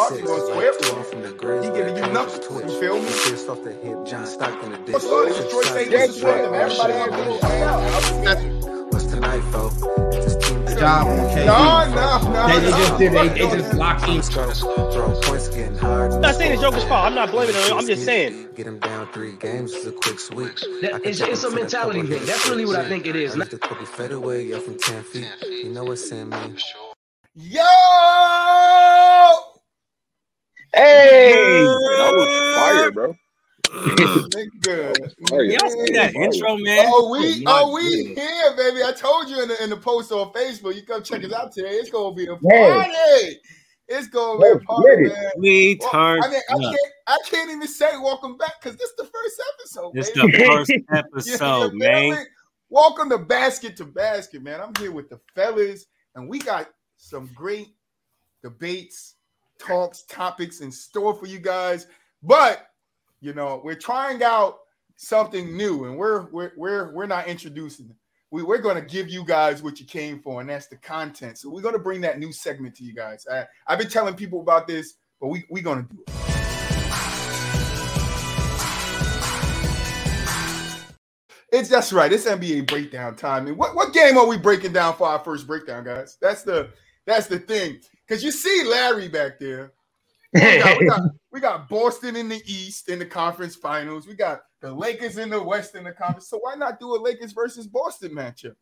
Martin gonna swear He giving you nothing. You feel me? off the hip, John Stockton the dick. What's good? Detroit St. Louis is man. Everybody What's tonight, folks? job okay. No, no, no. They, they just did. They, they just locked in. I'm not saying it's Joker's fault. I'm not blaming him. I'm just saying. Get him down three games is a quick sweep. That, it's, it's a mentality thing. That's really what I think it is. The Kobe fed away, yeah, from ten feet. You know what Sam mean? Yo! Hey! That was fire, bro. Nigga. Y'all see that intro, man? Oh, we, oh, we here, baby. I told you in the, in the post on Facebook. You come check us out today. It's gonna be a party. It's gonna be a party, man. We turn. I mean, I can't, I can't even say welcome back because this is the first episode. This the first episode, man. Welcome to Basket to Basket, man. I'm here with the fellas, and we got some great debates, talks, topics in store for you guys. But you know, we're trying out something new, and we're we're we're we're not introducing. We, we're to give you guys what you came for, and that's the content. So we're to bring that new segment to you guys. I, I've been telling people about this, but we we're to do it. It's that's right. It's NBA breakdown time. And what, what game are we breaking down for our first breakdown, guys? That's the that's the thing. Because you see Larry back there. We got, we, got, we got Boston in the East in the conference finals. We got the Lakers in the West in the conference. So why not do a Lakers versus Boston matchup?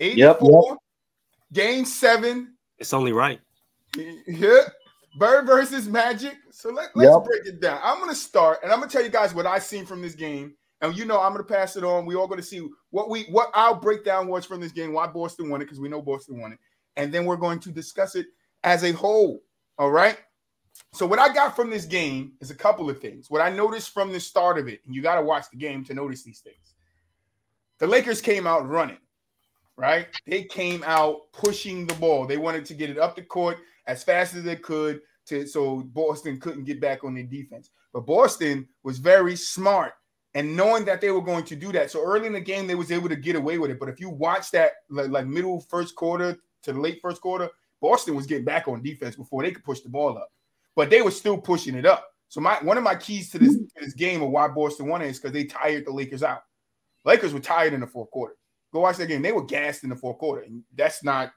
84, yep, yep. game seven. It's only right. Yeah. Bird versus Magic. So let, let's yep. break it down. I'm gonna start and I'm gonna tell you guys what I seen from this game. And you know, I'm gonna pass it on. We all gonna see what we what our breakdown was from this game, why Boston won it, because we know Boston won it. And then we're going to discuss it as a whole. All right. So what I got from this game is a couple of things. What I noticed from the start of it, and you got to watch the game to notice these things. The Lakers came out running, right? They came out pushing the ball. They wanted to get it up the court as fast as they could to so Boston couldn't get back on their defense. But Boston was very smart and knowing that they were going to do that. So early in the game, they was able to get away with it. But if you watch that like, like middle first quarter to late first quarter, Boston was getting back on defense before they could push the ball up but they were still pushing it up. So my one of my keys to this, this game of why Boston won is because they tired the Lakers out. Lakers were tired in the fourth quarter. Go watch that game. They were gassed in the fourth quarter, and that's not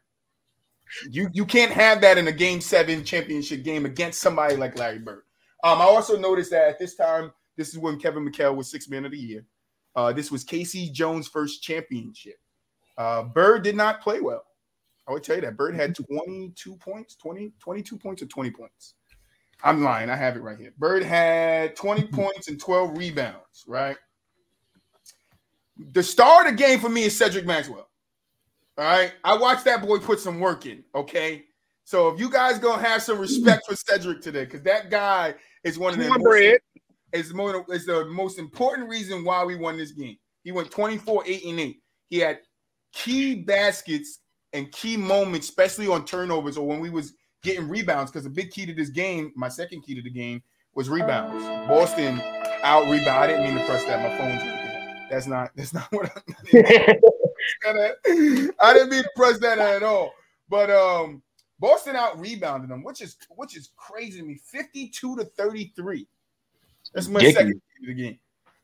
you. You can't have that in a game seven championship game against somebody like Larry Bird. Um, I also noticed that at this time, this is when Kevin McHale was six man of the year. Uh, this was K.C. Jones' first championship. Uh, Bird did not play well. I would tell you that Bird had 22 points, 20, 22 points or 20 points. I'm lying. I have it right here. Bird had 20 points and 12 rebounds, right? The star of the game for me is Cedric Maxwell. All right. I watched that boy put some work in. Okay. So if you guys gonna have some respect for Cedric today, because that guy is one of the most, is, more, is the most important reason why we won this game. He went 24, 8, and 8. He had key baskets and key moments, especially on turnovers or when we was getting rebounds because the big key to this game, my second key to the game, was rebounds. Boston out rebound. I didn't mean to press that. My phone's right there. That's not. That's not what I'm. I didn't mean to press that at all. But um, Boston out rebounded them, which is which is crazy to me. Fifty-two to thirty-three. That's my second key to the game.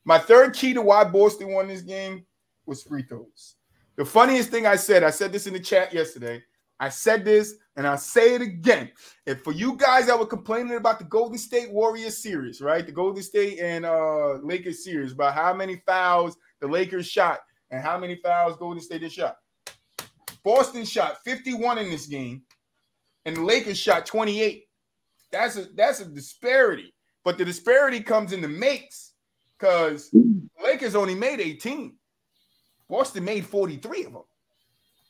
My third key to why Boston won this game was free throws. The funniest thing I said, I said this in the chat yesterday. I said this and I'll say it again. If for you guys that were complaining about the Golden State Warriors series, right? The Golden State and uh Lakers series about how many fouls the Lakers shot and how many fouls Golden State shot. Boston shot 51 in this game, and the Lakers shot 28. That's a that's a disparity. But the disparity comes in the makes because Lakers only made 18. Boston made 43 of them.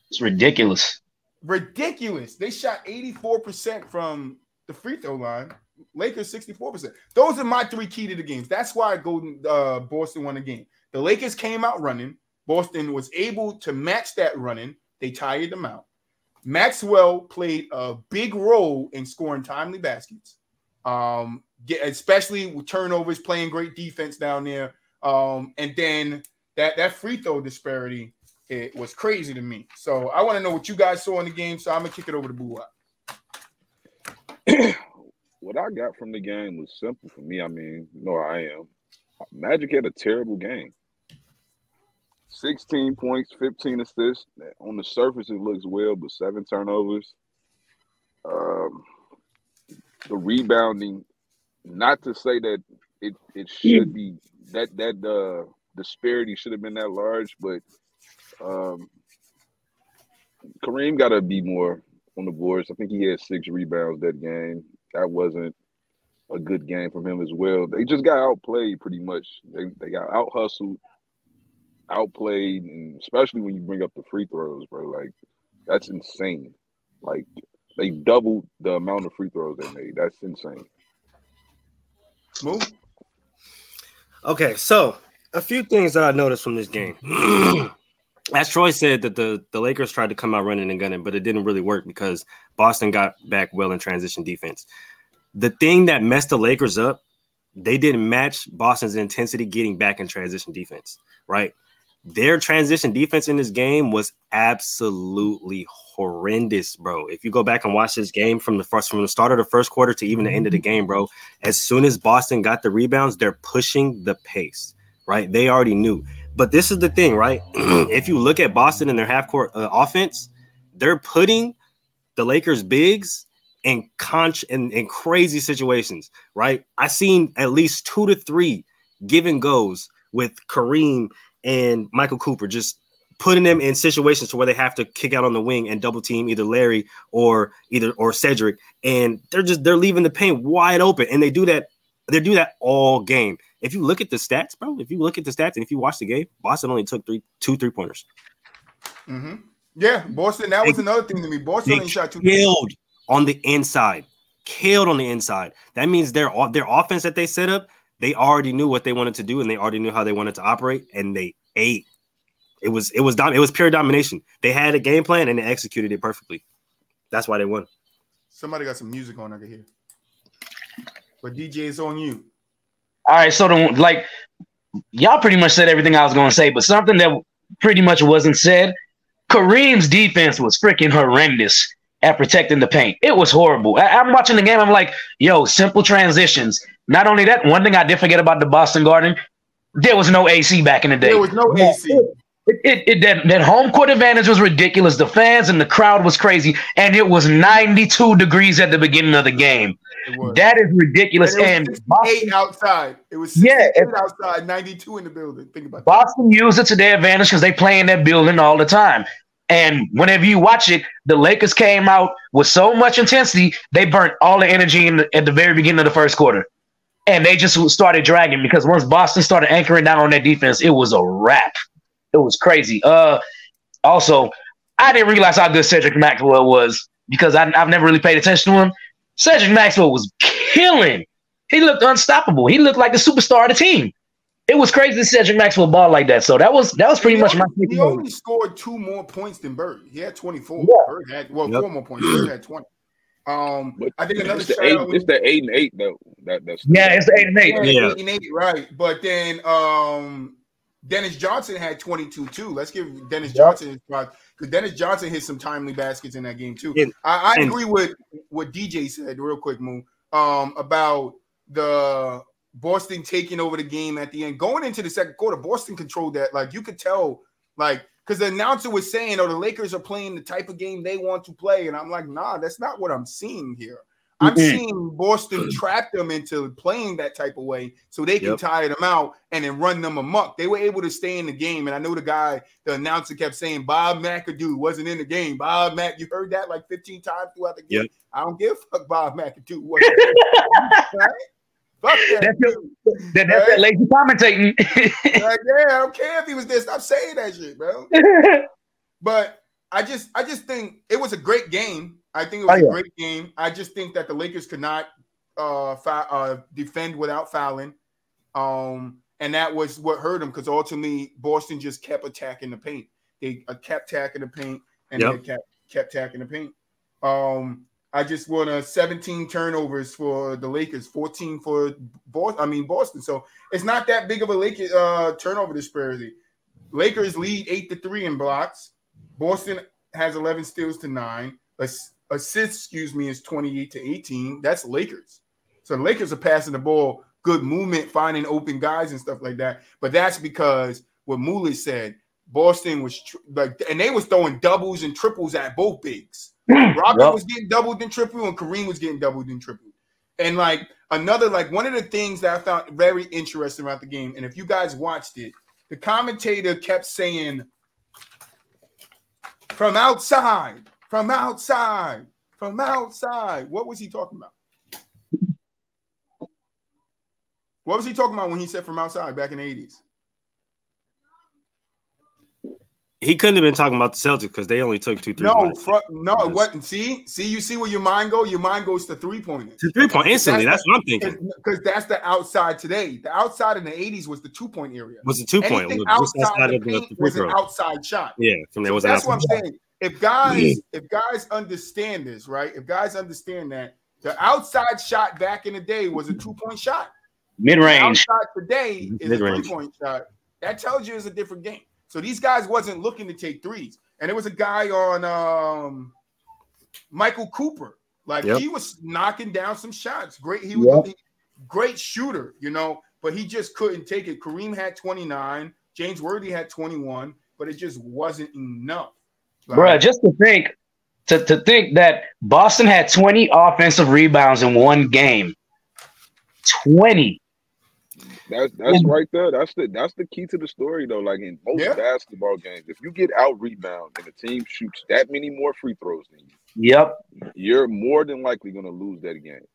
It's ridiculous ridiculous. They shot 84% from the free throw line. Lakers 64%. Those are my three key to the games. That's why Golden uh, Boston won the game. The Lakers came out running. Boston was able to match that running. They tired them out. Maxwell played a big role in scoring timely baskets, um, especially with turnovers, playing great defense down there. Um, and then that that free throw disparity it was crazy to me. So I want to know what you guys saw in the game. So I'm gonna kick it over to Boo what I got from the game was simple for me. I mean, you know I am. Magic had a terrible game. 16 points, 15 assists. On the surface, it looks well, but seven turnovers. Um, the rebounding, not to say that it, it should be that that uh, disparity should have been that large, but um, Kareem got to be more on the boards. I think he had six rebounds that game. That wasn't a good game from him as well. They just got outplayed pretty much. They they got out hustled, outplayed, and especially when you bring up the free throws, bro. Like that's insane. Like they doubled the amount of free throws they made. That's insane. Move. Okay, so a few things that I noticed from this game. As Troy said, that the, the Lakers tried to come out running and gunning, but it didn't really work because Boston got back well in transition defense. The thing that messed the Lakers up, they didn't match Boston's intensity getting back in transition defense, right? Their transition defense in this game was absolutely horrendous, bro. If you go back and watch this game from the first from the start of the first quarter to even the end of the mm-hmm. game, bro, as soon as Boston got the rebounds, they're pushing the pace, right? They already knew. But this is the thing, right? if you look at Boston and their half court uh, offense, they're putting the Lakers bigs in conch in, in crazy situations, right? I seen at least two to three give and goes with Kareem and Michael Cooper, just putting them in situations to where they have to kick out on the wing and double team either Larry or either or Cedric, and they're just they're leaving the paint wide open, and they do that they do that all game. If you look at the stats, bro, if you look at the stats and if you watch the game, Boston only took three two three pointers. Mm-hmm. Yeah, Boston. That they, was another thing to me. Boston only shot two. Killed on the inside, killed on the inside. That means their their offense that they set up they already knew what they wanted to do and they already knew how they wanted to operate and they ate. It was it was dom- it was pure domination. They had a game plan and they executed it perfectly. That's why they won. Somebody got some music on over here. But DJ is on you. All right, so the, like y'all pretty much said everything I was going to say, but something that pretty much wasn't said. Kareem's defense was freaking horrendous at protecting the paint. It was horrible. I, am watching the game. I'm like, yo, simple transitions. Not only that, one thing I did forget about the Boston Garden, there was no AC back in the day. There was no AC. It, it, it, that, that home court advantage was ridiculous. The fans and the crowd was crazy, and it was 92 degrees at the beginning of the game. That is ridiculous. And, and Boston, outside. It was yeah, outside, 92 in the building. Think about that. Boston that. used it to their advantage because they play in that building all the time. And whenever you watch it, the Lakers came out with so much intensity, they burnt all the energy the, at the very beginning of the first quarter and they just started dragging because once Boston started anchoring down on that defense, it was a wrap. It was crazy. Uh, also, I didn't realize how good Cedric Maxwell was because I, have never really paid attention to him. Cedric Maxwell was killing. He looked unstoppable. He looked like the superstar of the team. It was crazy to Cedric Maxwell ball like that. So that was that was pretty he much only, my. He only scored two more points than Bird. He had twenty four. Yeah. Bird had well yep. four more points. Bird had twenty. Um, but I think another it's the, eight, it's the eight and eight though. That, that's yeah, it's the eight and eight. Yeah, Eight and eight, right? But then um, Dennis Johnson had 22 too. Let's give Dennis yep. Johnson his spot because Dennis Johnson hit some timely baskets in that game too. I, I and, agree with what DJ said real quick, Moon, um, about the Boston taking over the game at the end. Going into the second quarter, Boston controlled that. Like you could tell, like because the announcer was saying, "Oh, the Lakers are playing the type of game they want to play," and I'm like, "Nah, that's not what I'm seeing here. I'm mm-hmm. seeing Boston trap them into playing that type of way, so they can yep. tire them out and then run them amok. They were able to stay in the game, and I know the guy, the announcer, kept saying Bob McAdoo wasn't in the game. Bob Mac, you heard that like 15 times throughout the game. Yep. I don't give a fuck Bob McAdoo. right? Fuck that. That's, your, that, that's right? that lazy commentating. like, yeah, I don't care if he was there. Stop saying that shit, bro. but I just, I just think it was a great game. I think it was oh, yeah. a great game. I just think that the Lakers could not uh, uh defend without fouling. Um, and that was what hurt them because ultimately Boston just kept attacking the paint. They uh, kept attacking the paint and yep. they kept kept attacking the paint. Um, I just want a 17 turnovers for the Lakers, 14 for Boston. I mean Boston. So it's not that big of a Lakers uh, turnover disparity. Lakers lead eight to three in blocks. Boston has 11 steals to nine. Assists, excuse me, is 28 to 18. That's Lakers. So the Lakers are passing the ball, good movement, finding open guys and stuff like that. But that's because what Mooley said, Boston was tr- like, and they was throwing doubles and triples at both bigs. Robert yep. was getting doubled and tripled, and Kareem was getting doubled and tripled. And like another, like one of the things that I found very interesting about the game, and if you guys watched it, the commentator kept saying, "From outside, from outside, from outside." What was he talking about? What was he talking about when he said from outside back in the 80s? He couldn't have been talking about the Celtics because they only took two three. No, fr- no. What? See, see, you see where your mind go. Your mind goes to three pointers. To three point instantly. That's, that's what I'm thinking. Because that's the outside today. The outside in the '80s was the two point area. Was the two point? Outside, outside of the, the was an outside shot. Yeah, from there was. that's what I'm saying. If guys, if guys understand this, right? If guys understand that the outside shot back in the day was a two point shot. Mid range. Outside today is Mid-range. a three point shot. That tells you it's a different game. So these guys wasn't looking to take threes. And there was a guy on um, Michael Cooper. Like yep. he was knocking down some shots. Great, he was yep. great shooter, you know, but he just couldn't take it. Kareem had 29, James Worthy had 21, but it just wasn't enough. Like, Bruh, just to think to, to think that Boston had 20 offensive rebounds in one game. 20. That's that's right there. That's the that's the key to the story though. Like in most yeah. basketball games, if you get out rebound and the team shoots that many more free throws than you, yep, you're more than likely going to lose that game.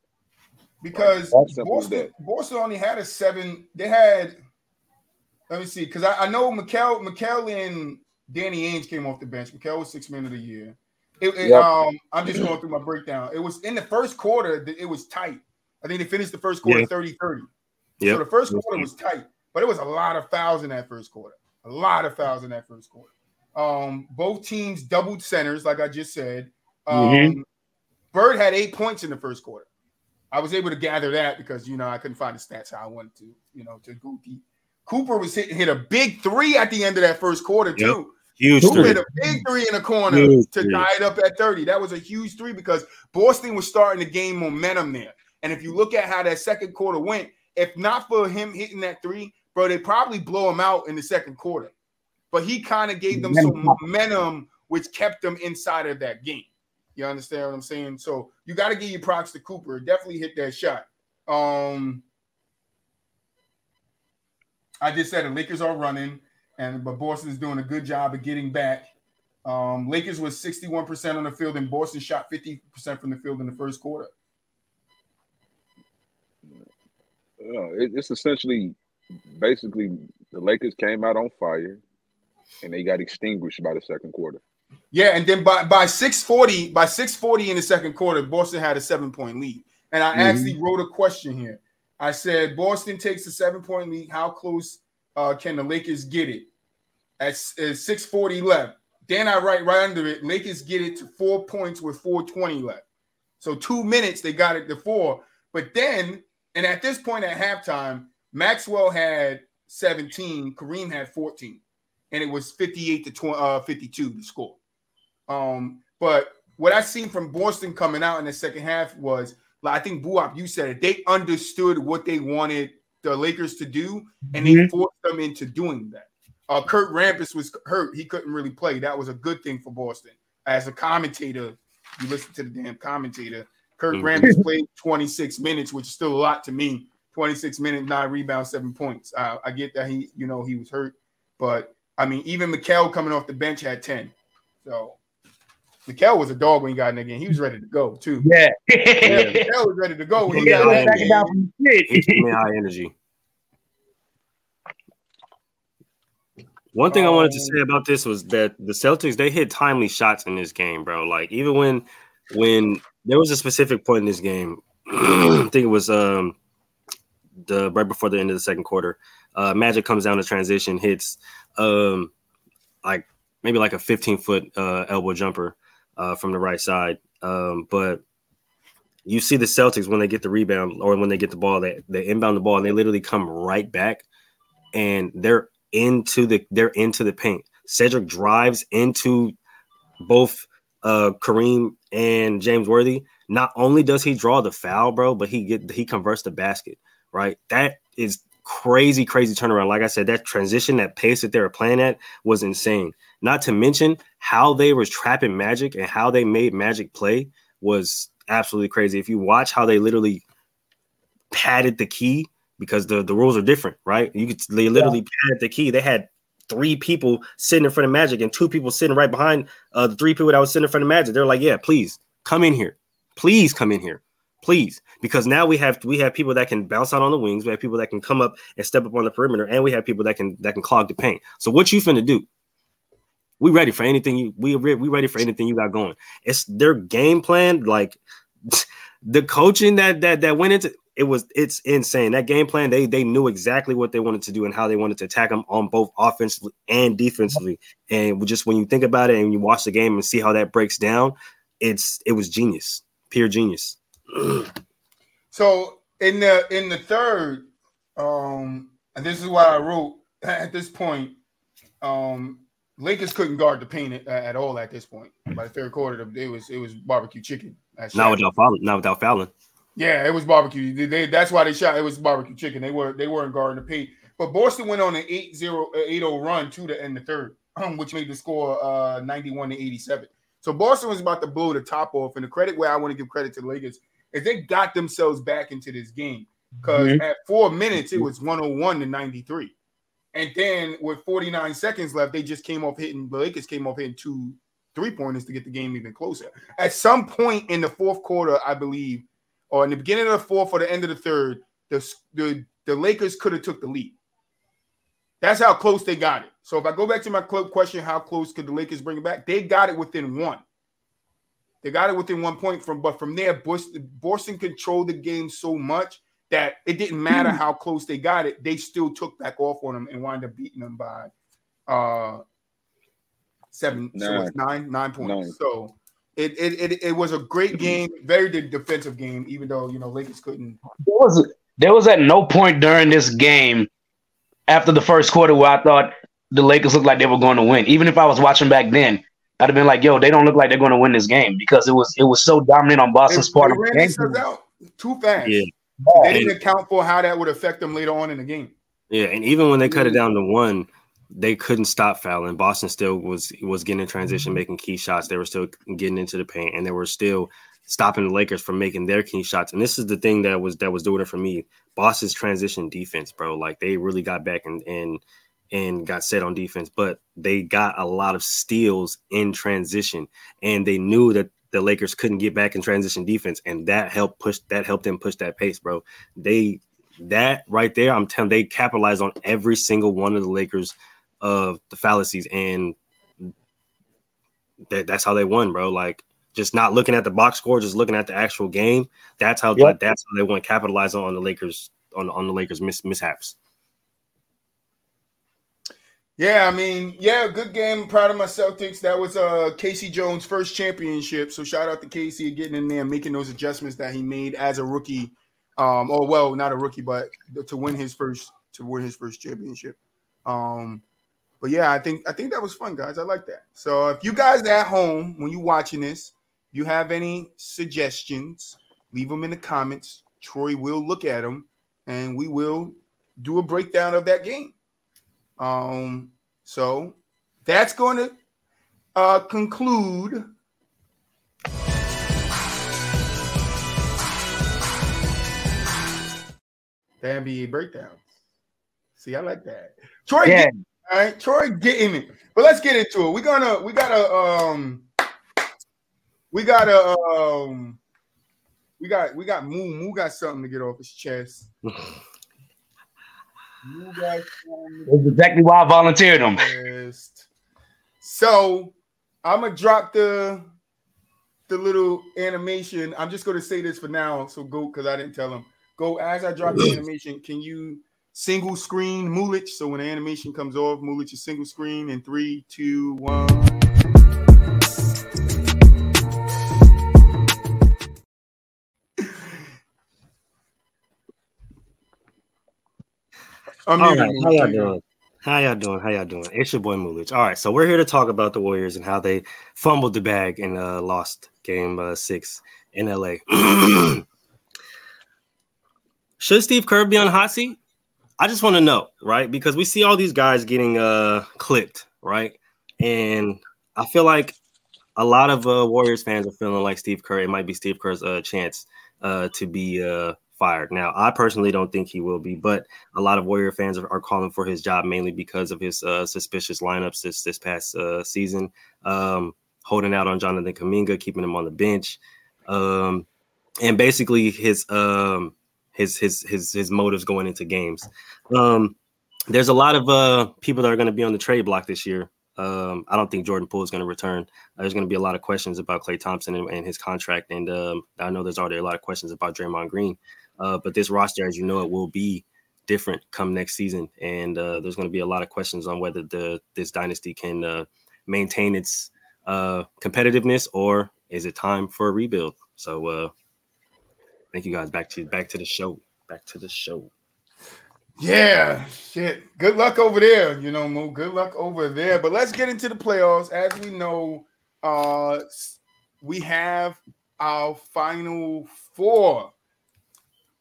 Because Boston, Boston only had a seven. They had. Let me see, because I, I know McHale, McHale and Danny Ainge came off the bench. McHale was six man of the year. It, it, yep. um, I'm just going through my breakdown. It was in the first quarter. It was tight. I think they finished the first quarter yeah. 30 30. Yep. So the first quarter was tight, but it was a lot of fouls in that first quarter. A lot of fouls in that first quarter. Um, both teams doubled centers, like I just said. Um, mm-hmm. Bird had eight points in the first quarter. I was able to gather that because you know I couldn't find the stats how I wanted to, you know, to go deep. Cooper was hit hit a big three at the end of that first quarter too. Huge Cooper three. hit a big three in the corner huge to three. tie it up at 30. That was a huge three because Boston was starting to gain momentum there. And if you look at how that second quarter went, if not for him hitting that three, bro, they probably blow him out in the second quarter. But he kind of gave them some momentum, which kept them inside of that game. You understand what I'm saying? So you got to give your props to Cooper. Definitely hit that shot. Um, I just said the Lakers are running, and but Boston is doing a good job of getting back. Um, Lakers was 61% on the field, and Boston shot 50% from the field in the first quarter. it, it's essentially basically the Lakers came out on fire and they got extinguished by the second quarter. Yeah, and then by by 640, by 640 in the second quarter, Boston had a seven-point lead. And I mm-hmm. actually wrote a question here. I said, Boston takes a seven-point lead. How close uh, can the Lakers get it? At, at 640 left. Then I write right under it, Lakers get it to four points with 420 left. So two minutes, they got it to four. But then and at this point at halftime, Maxwell had 17, Kareem had 14, and it was 58 to 20, uh, 52 to score. Um, but what I seen from Boston coming out in the second half was, like, I think Buop, you said it, they understood what they wanted the Lakers to do, and they mm-hmm. forced them into doing that. Uh, Kurt Rambis was hurt; he couldn't really play. That was a good thing for Boston. As a commentator, you listen to the damn commentator. Kurt mm-hmm. Rambis played 26 minutes, which is still a lot to me. 26 minutes, nine rebounds, seven points. Uh, I get that he, you know, he was hurt, but I mean, even McHale coming off the bench had 10. So McHale was a dog when he got in the game. He was ready to go too. Yeah, yeah McHale was ready to go when he got in the game. high energy. One thing I wanted to say about this was that the Celtics they hit timely shots in this game, bro. Like even when when there was a specific point in this game. I think it was um the right before the end of the second quarter. Uh, Magic comes down to transition, hits um like maybe like a 15 foot uh, elbow jumper uh, from the right side. Um, but you see the Celtics when they get the rebound or when they get the ball, they, they inbound the ball and they literally come right back and they're into the they're into the paint. Cedric drives into both uh, Kareem and James Worthy, not only does he draw the foul, bro, but he get he converts the basket, right? That is crazy, crazy turnaround. Like I said, that transition, that pace that they were playing at was insane. Not to mention how they were trapping Magic and how they made Magic play was absolutely crazy. If you watch how they literally padded the key because the, the rules are different, right? You could they literally yeah. padded the key. They had three people sitting in front of Magic and two people sitting right behind uh, the three people that was sitting in front of Magic. They're like, yeah, please come in here. Please come in here please because now we have we have people that can bounce out on the wings we have people that can come up and step up on the perimeter and we have people that can that can clog the paint so what you finna do we ready for anything you we we ready for anything you got going. It's their game plan like the coaching that that that went into it was it's insane. That game plan they they knew exactly what they wanted to do and how they wanted to attack them on both offensively and defensively. And just when you think about it and you watch the game and see how that breaks down it's it was genius pure genius. So in the in the third, um, and this is why I wrote at this point, um, Lakers couldn't guard the paint at, at all at this point. By the third quarter, it was it was barbecue chicken. Not without fouling. Not without fouling. Yeah, it was barbecue. They, they, that's why they shot. It was barbecue chicken. They were they weren't guarding the paint. But Boston went on an 8-0, 8-0 run to the end of the third, um, which made the score uh, 91 to 87. So Boston was about to blow the top off. And the credit where I want to give credit to the Lakers is they got themselves back into this game because mm-hmm. at four minutes it was 101 to 93. And then with 49 seconds left, they just came off hitting the Lakers came off hitting two three pointers to get the game even closer. At some point in the fourth quarter, I believe, or in the beginning of the fourth or the end of the third, the the, the Lakers could have took the lead. That's how close they got it. So if I go back to my question, how close could the Lakers bring it back? They got it within one. They got it within one point from, but from there, Boston controlled the game so much that it didn't matter how close they got it. They still took back off on them and wound up beating them by uh seven, nine. so nine, nine points. Nine. So it, it it it was a great game, very defensive game, even though you know Lakers couldn't. There was there was at no point during this game after the first quarter where I thought the Lakers looked like they were going to win. Even if I was watching back then, I'd have been like, "Yo, they don't look like they're going to win this game because it was it was so dominant on Boston's they, part." They ran out too fast. Yeah. They didn't account for how that would affect them later on in the game. Yeah, and even when they cut it down to one, they couldn't stop fouling. Boston still was was getting in transition, mm-hmm. making key shots. They were still getting into the paint, and they were still stopping the Lakers from making their key shots. And this is the thing that was that was doing it for me. Boston's transition defense, bro. Like they really got back and and and got set on defense, but they got a lot of steals in transition, and they knew that the Lakers couldn't get back in transition defense, and that helped push that helped them push that pace, bro. They that right there, I'm telling they capitalized on every single one of the Lakers of the fallacies, and that, that's how they won, bro. Like just not looking at the box score, just looking at the actual game. That's how yep. that's how they want to capitalize on the Lakers on on the Lakers mis- mishaps. Yeah, I mean, yeah, good game. Proud of my Celtics. That was uh K.C. Jones' first championship. So shout out to K.C. getting in there, and making those adjustments that he made as a rookie. Um, or well, not a rookie, but to win his first to win his first championship. Um, but yeah, I think I think that was fun, guys. I like that. So if you guys at home when you watching this, you have any suggestions, leave them in the comments. Troy will look at them, and we will do a breakdown of that game. Um, so that's going to uh, conclude. The NBA breakdowns. See, I like that. Troy, yeah. Get, all right, Troy getting it. But let's get into it. We're gonna we gotta um we gotta um we got we got Moo. Moo got something to get off his chest. That's exactly why I volunteered them. So I'm gonna drop the the little animation. I'm just gonna say this for now. So go because I didn't tell him. Go as I drop the animation. Can you single screen Mulich? So when the animation comes off, Mulich is single screen in three, two, one. I'm All right, how y'all doing? How y'all doing? How y'all doing? It's your boy Mulich. All right, so we're here to talk about the Warriors and how they fumbled the bag and uh, lost game uh, six in LA. Should Steve Kerr be on hot seat? I just want to know, right? Because we see all these guys getting uh clipped, right? And I feel like a lot of uh, Warriors fans are feeling like Steve Kerr. It might be Steve Kerr's uh, chance uh, to be uh, fired. Now, I personally don't think he will be, but a lot of Warrior fans are, calling for his job mainly because of his uh, suspicious lineups this this past uh, season, um, holding out on Jonathan Kuminga, keeping him on the bench, um, and basically his um, his his his his motives going into games. Um, there's a lot of uh, people that are going to be on the trade block this year. Um, I don't think Jordan Poole is going to return. Uh, there's going to be a lot of questions about Klay Thompson and, and his contract, and um, I know there's already a lot of questions about Draymond Green. Uh, but this roster, as you know, it will be different come next season, and uh, there's going to be a lot of questions on whether the this dynasty can uh, maintain its uh, competitiveness or is it time for a rebuild. So, uh, thank you guys. Back to back to the show. Back to the show. Yeah, shit. Good luck over there, you know, Mo. Good luck over there. But let's get into the playoffs. As we know, uh we have our final four.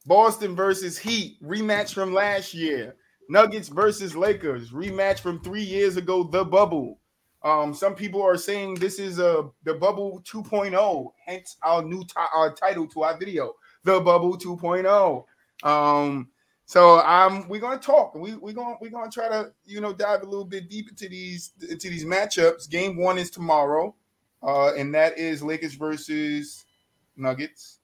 Boston versus Heat, rematch from last year. Nuggets versus Lakers, rematch from three years ago, the bubble. Um, some people are saying this is a uh, the bubble 2.0, hence our new t- our title to our video, the bubble 2.0. Um, so um, we're gonna talk. We we're gonna we're gonna try to you know dive a little bit deep into these into these matchups. Game one is tomorrow, uh, and that is Lakers versus Nuggets.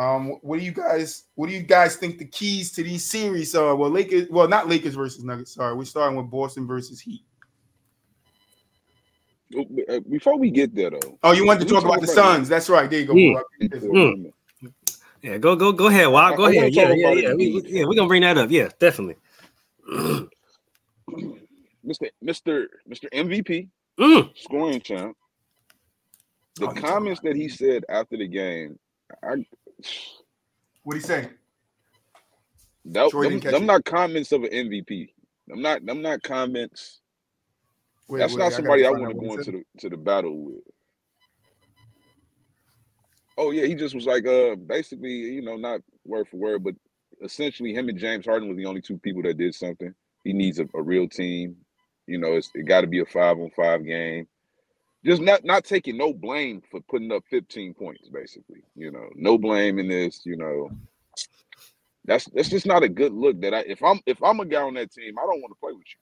Um, what do you guys what do you guys think the keys to these series are? Well, Lakers, well, not Lakers versus Nuggets. Sorry, we're starting with Boston versus Heat. Oh, uh, before we get there, though. Oh, you wanted to talk about the Suns? That's right. There you go. Mm. Yeah, go go go ahead. Wow, go ahead. Yeah, yeah, yeah. We, yeah, we're gonna bring that up. Yeah, definitely. Mr. Mr. Mr. MVP, mm. scoring champ. The oh, comments that he said after the game, I what he say? That, them, them not comments of an MVP. I'm not. I'm not comments. Wait, That's wait, not somebody I, I want to go into the to the battle with. Oh yeah, he just was like uh basically, you know, not word for word, but essentially him and James Harden were the only two people that did something. He needs a, a real team. You know, it's it got to be a five on five game. Just not not taking no blame for putting up 15 points, basically. You know, no blame in this. You know, that's that's just not a good look. That I if I'm if I'm a guy on that team, I don't want to play with you.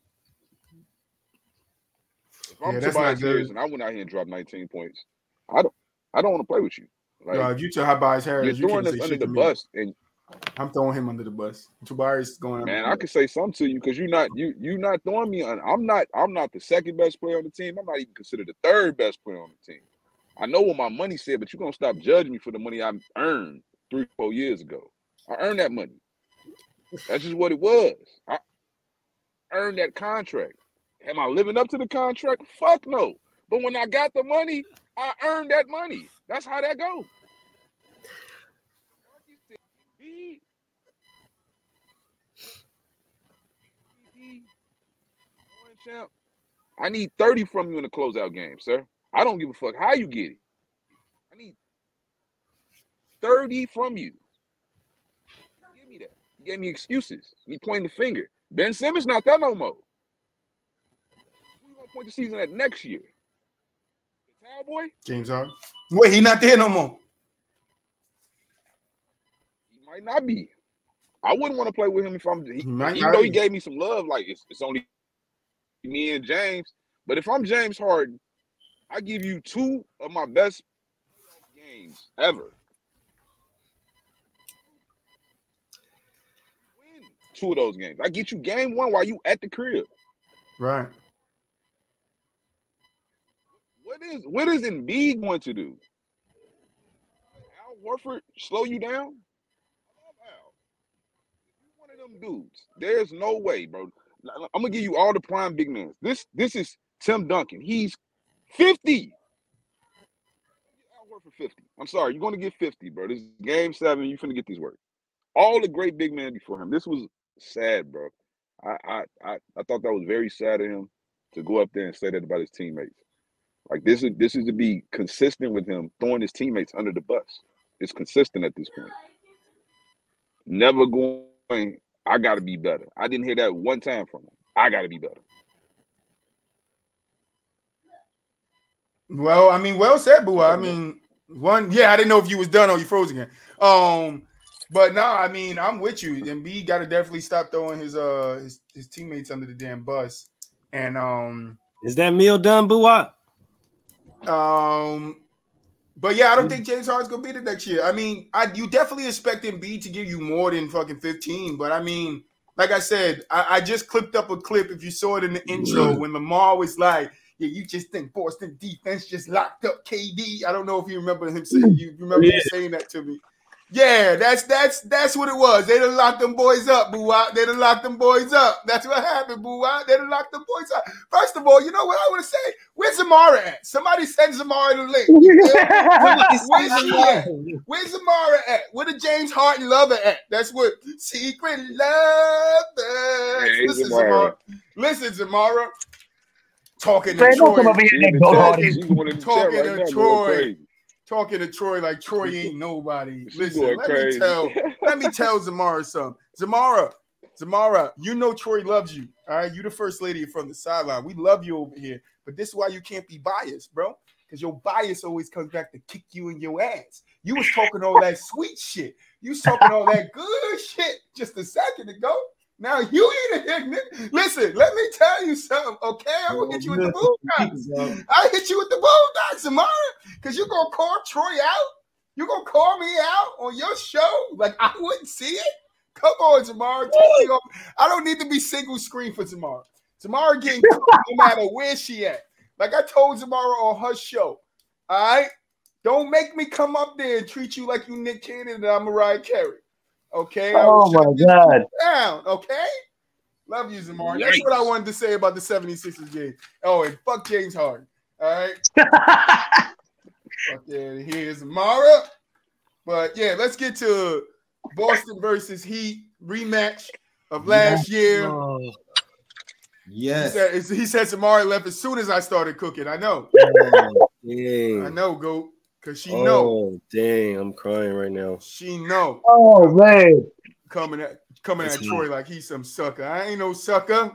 If I'm yeah, Tobias Harris and I went out here and dropped 19 points, I don't I don't want to play with you. Like, Yo, if you tell Tobias Harris, you're throwing us under the bus, and I'm throwing him under the bus. Tobias going. Man, I could say something to you because you're not you you not throwing me. On, I'm not I'm not the second best player on the team. I'm not even considered the third best player on the team. I know what my money said, but you're gonna stop judging me for the money I earned three four years ago. I earned that money. That's just what it was. I earned that contract. Am I living up to the contract? Fuck no. But when I got the money, I earned that money. That's how that goes. I need 30 from you in the closeout game, sir. I don't give a fuck how you get it. I need 30 from you. Give me that. You gave me excuses. You pointing the finger. Ben Simmons not that no more. We gonna point the season at next year. Cowboy? James Harden. Wait, he not there no more. He might not be. I wouldn't want to play with him if I'm. He, even though he gave me some love, like it's, it's only me and James. But if I'm James Harden, I give you two of my best games ever. Win two of those games. I get you game one while you at the crib. Right. What is what is Embiid going to do? Al Horford slow you down? Al, One of them dudes. There's no way, bro. I'm gonna give you all the prime big men. This this is Tim Duncan. He's 50. Al Horford 50. I'm sorry, you're gonna get 50, bro. This is game seven. You're gonna get these work. All the great big men before him. This was sad, bro. I I I, I thought that was very sad of him to go up there and say that about his teammates. Like this is this is to be consistent with him throwing his teammates under the bus. is consistent at this point. Never going, I got to be better. I didn't hear that one time from him. I got to be better. Well, I mean, well said, Boo. I mean, one, yeah, I didn't know if you was done or you froze again. Um, but no, I mean, I'm with you. Embiid got to definitely stop throwing his uh his, his teammates under the damn bus. And um, is that meal done, Boo? Um, but yeah, I don't mm. think James Harden's gonna beat it next year. I mean, I you definitely expect B to give you more than fucking 15, but I mean, like I said, I, I just clipped up a clip. If you saw it in the intro, mm. when Lamar was like, "Yeah, you just think Boston defense just locked up KD." I don't know if you remember him saying mm. you remember yeah. him saying that to me. Yeah, that's that's that's what it was. They done locked them boys up, boo out. They done locked them boys up. That's what happened, boo out. They done locked them boys up. First of all, you know what I want to say? Where's Xiomara at? Somebody send Xiomara the link. Where's he at? Where's Xiomara at? Where the James Harden lover at? That's what secret love. Hey, Listen, Xiomara. Listen, Xiomara. Talking to Troy. Talking, talking to Troy talking to Troy like Troy ain't nobody. Listen, let crazy. me tell, let me tell Xiomara something. Xiomara, Xiomara, you know Troy loves you. All right, you the first lady from the sideline. We love you over here, but this is why you can't be biased, bro. Because your bias always comes back to kick you in your ass. You was talking all that sweet shit. You was talking all that good shit just a second ago. Now you need a hit. Listen, let me tell you something, okay? I will hit you with the Bulldogs. I hit you with the Bulldogs tomorrow because you're gonna call Troy out. You're gonna call me out on your show like I wouldn't see it. Come on, tomorrow. I don't need to be single screen for tomorrow. Tomorrow getting no matter where she at. Like I told tomorrow on her show. All right. Don't make me come up there and treat you like you Nick Cannon and I'm Mariah Carey. Okay. Oh my god. Down. Okay. Love you, Zamar. That's what I wanted to say about the 76ers game. Oh, and fuck James Harden. All right. fuck yeah, here's Mara. But yeah, let's get to Boston versus Heat rematch of last year. Oh. Yes. He said, he said Samari left as soon as I started cooking. I know. Oh, I know, Goat. Cause she oh, know. Dang, I'm crying right now. She know. Oh man. Coming at coming That's at me. Troy like he's some sucker. I ain't no sucker.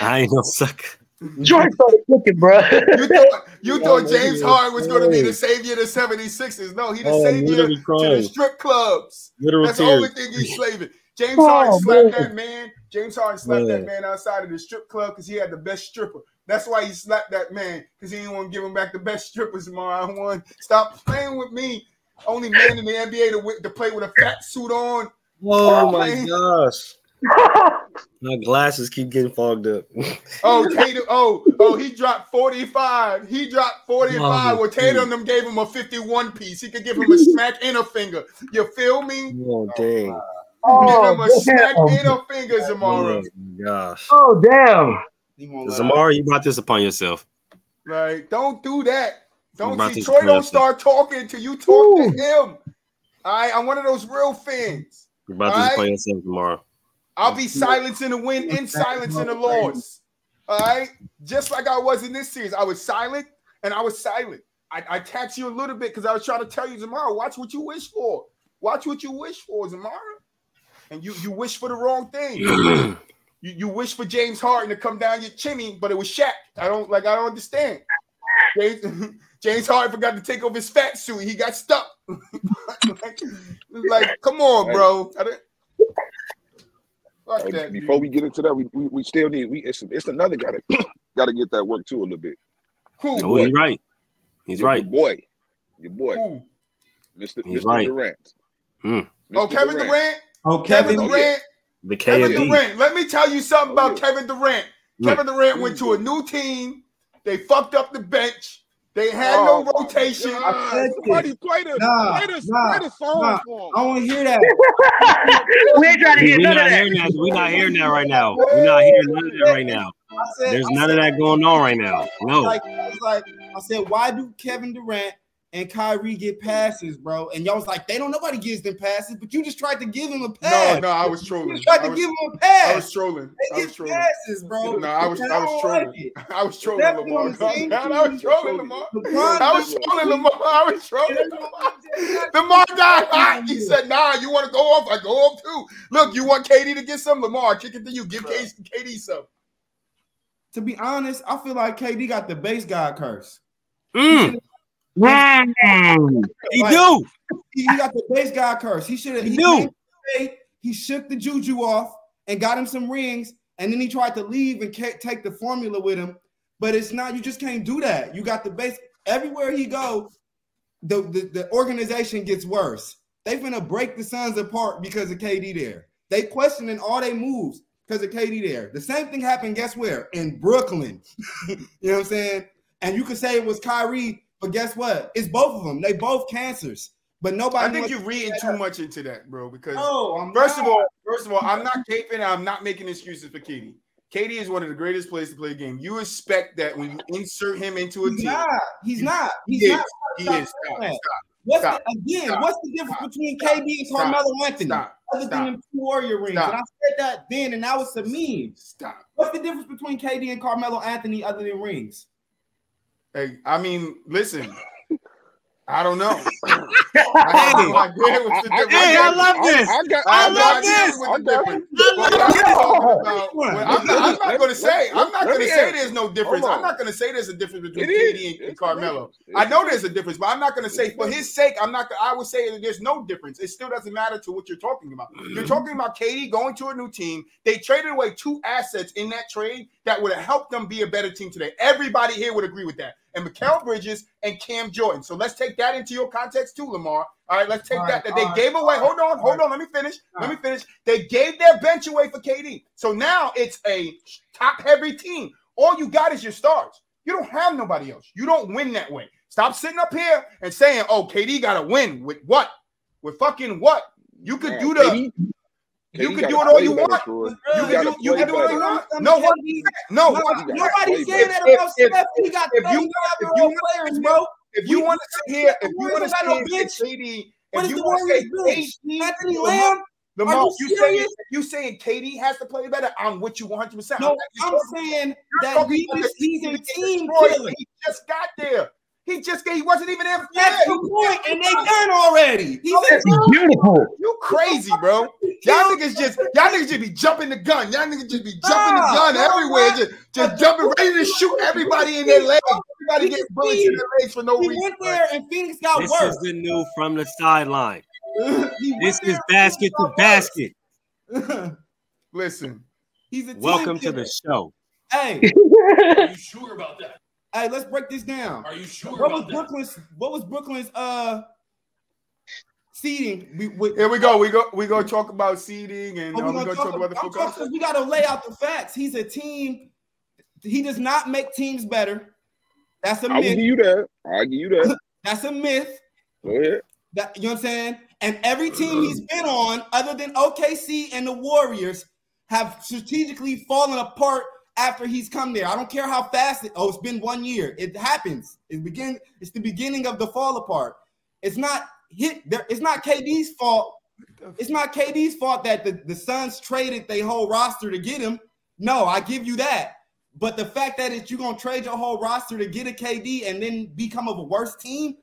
I ain't no sucker. Troy started cooking, bro. you thought, you thought oh, James Harden was going to be the savior of the 76ers. No, he the oh, savior to the strip clubs. Literal That's tears. the only thing he's slaving. James oh, Harden slapped man. that man. James Harden slapped man. that man outside of the strip club because he had the best stripper. That's why he slapped that man because he didn't want to give him back the best strippers tomorrow. I won. Stop playing with me. Only man in the NBA to, to play with a fat suit on. Oh my gosh. My glasses keep getting fogged up. oh, Tatum. Oh, oh, he dropped 45. He dropped 45. Oh, well, Tatum them gave him a 51 piece. He could give him a smack in a finger. You feel me? Oh, dang. Oh, give him a oh, damn. smack in a finger, Xiomara. Oh, gosh. Oh, damn. Xiomara, you brought this upon yourself. Right. Don't do that. Don't see Troy don't start talking until you talk Ooh. to him. All right. I'm one of those real fans. You brought this right? upon yourself tomorrow. I'll be silence in the win and silence in the loss. All right. Just like I was in this series. I was silent and I was silent. I, I taxed you a little bit because I was trying to tell you tomorrow. Watch what you wish for. Watch what you wish for, Xiomara. And you you wish for the wrong thing. You, you wish for James Harden to come down your chimney, but it was Shaq. I don't like. I don't understand. James, James Harden forgot to take off his fat suit. He got stuck. like, like, come on, bro. That, Before dude. we get into that, we, we, we still need we it's, it's another guy that got to get that work too a little bit. Who? Oh, he's right. He's your, right. Your boy, your boy, Who? Mr. He's Mr. Right. Durant. Hmm. Oh, Kevin Durant. Durant. Oh, Kevin, Kevin Durant. The Kevin Durant. Let me tell you something about oh, Kevin Durant. Kevin Durant went to a new team. They fucked up the bench. They had oh, no rotation. I said Somebody play the, nah, play the, nah, play the song nah, for I want to hear that. we ain't trying to hear we none of that. that. We're not hearing that right now. We're not hearing none of that right now. Said, There's I none said, of that going on right now. No. Like, it's like I said, why do Kevin Durant and Kyrie get passes, bro. And y'all was like, they don't nobody gives them passes, but you just tried to give him a pass. No, no, I was trolling. You tried to was, give him a pass. I was trolling. They I was trolling. passes, bro. No, I was, I was trolling. Like I was trolling Lamar. on the I was trolling Lamar. I was trolling Lamar. I was trolling Lamar. Lamar got hot. He said, "Nah, you want to go off? I go off too. Look, you want KD to get some? Lamar, kick it to you. Give KD some." To be honest, I feel like KD got the base guy curse. Mm. He Like, do. He, he got the base guy curse. He should have. He He, do. came he shook the juju off and got him some rings, and then he tried to leave and ca- take the formula with him. But it's not. You just can't do that. You got the base everywhere he go. The, the the organization gets worse. They finna break the Suns apart because of KD there. They questioning all they moves because of KD there. The same thing happened. Guess where? In Brooklyn. you know what I'm saying? And you could say it was Kyrie, but guess what? It's both of them. They both cancers. But nobody. I think you're reading too much into that, bro. Because No, I'm First of all, first of all, I'm not caping. I'm not making excuses for KD. KD is one of the greatest players to play a game. You expect that when you insert him into a he's team, not. He's not. He's he is. not. He Stop is. Stop. Stop. What's Stop. the, again? Stop. What's the difference Stop. between. KD and. Carmelo Anthony? Other than them two Warrior rings, and I said that then, and now it's a meme. Stop. What's the difference between KD and Carmelo Anthony other than rings? Hey, I mean, listen. I don't know. I have no idea what's the difference. Hey, I love this. I, got. I I love this. I love I'm this. talking about- Which one? well, I'm not, not going to say. I'm not going to say there's no difference. I'm not going to say there's a difference between It is. KD and, and Carmelo. I know there's a difference, but I'm not going to say for his sake. I'm not. I would say that there's no difference. It still doesn't matter to what you're talking about. You're talking about KD going to a new team. They traded away two assets in that trade that would have helped them be a better team today. Everybody here would agree with that. And Mikal Bridges and Cam Jordan. So let's take that into your context too, Lamar. All right, let's take All that. That they all right, gave away. all Hold on, hold on. Let me finish. Let me finish. They gave their bench away for KD. So now it's a top heavy team. All you got is your stars. You don't have nobody else. You don't win that way. Stop sitting up here and saying, "Oh, KD got to win with what? With fucking what? You could Nah, do the. KD you can do it all you want. You can gotta do. You play can do what you want. No, what? No. No, nobody's play saying better. that about If- if- Steph. He got if you- 35 if year you old players, bro. If you want to sit here, if you want to don't got no sit here and bench. say KD, if you want to say Warriors bench? KD, Anthony Lamar, Lamb? Lamar, Are you you saying serious? you saying KD has to play better, I'm with you 100. percent No, I'm saying that talking he about just, the he's a team team killer. He just got there. He just he wasn't even there. That's the point, and they done already. He's a That's beautiful. You crazy, bro. Y'all niggas just y'all niggas just be jumping the gun. Y'all niggas just be jumping the gun everywhere, just, just jumping, ready to shoot everybody in their legs. Everybody gets bullets in their legs for no He reason. went there, and Phoenix got This worse. is the new from the sideline. This is basket to basket. Phoenix got worse. Listen, He's a team Welcome to the show. Hey, Are you sure about that? Hey, let's break this down. Are you sure What was about that? Brooklyn's? What was Brooklyn's uh seeding? We, we, here we go. We go. We go talk about seeding and Oh, we we gonna go talk about the I'm football. talking- we got to lay out the facts. He's a team. He does not make teams better. That's a I will give myth. you that. I give you that. That's a myth. Go ahead. That you know what I'm saying? And every team he's been on, other than OKC and the Warriors, have strategically fallen apart after he's come there. I don't care how fast it. Oh, it's been one year. It happens. It begin. It's the beginning of the fall apart. It's not hit. There. It's not KD's fault. It's not KD's fault that the, the Suns traded their whole roster to get him. No, I give you that. But the fact that it, you're gonna trade your whole roster to get a KD and then become of a worse team,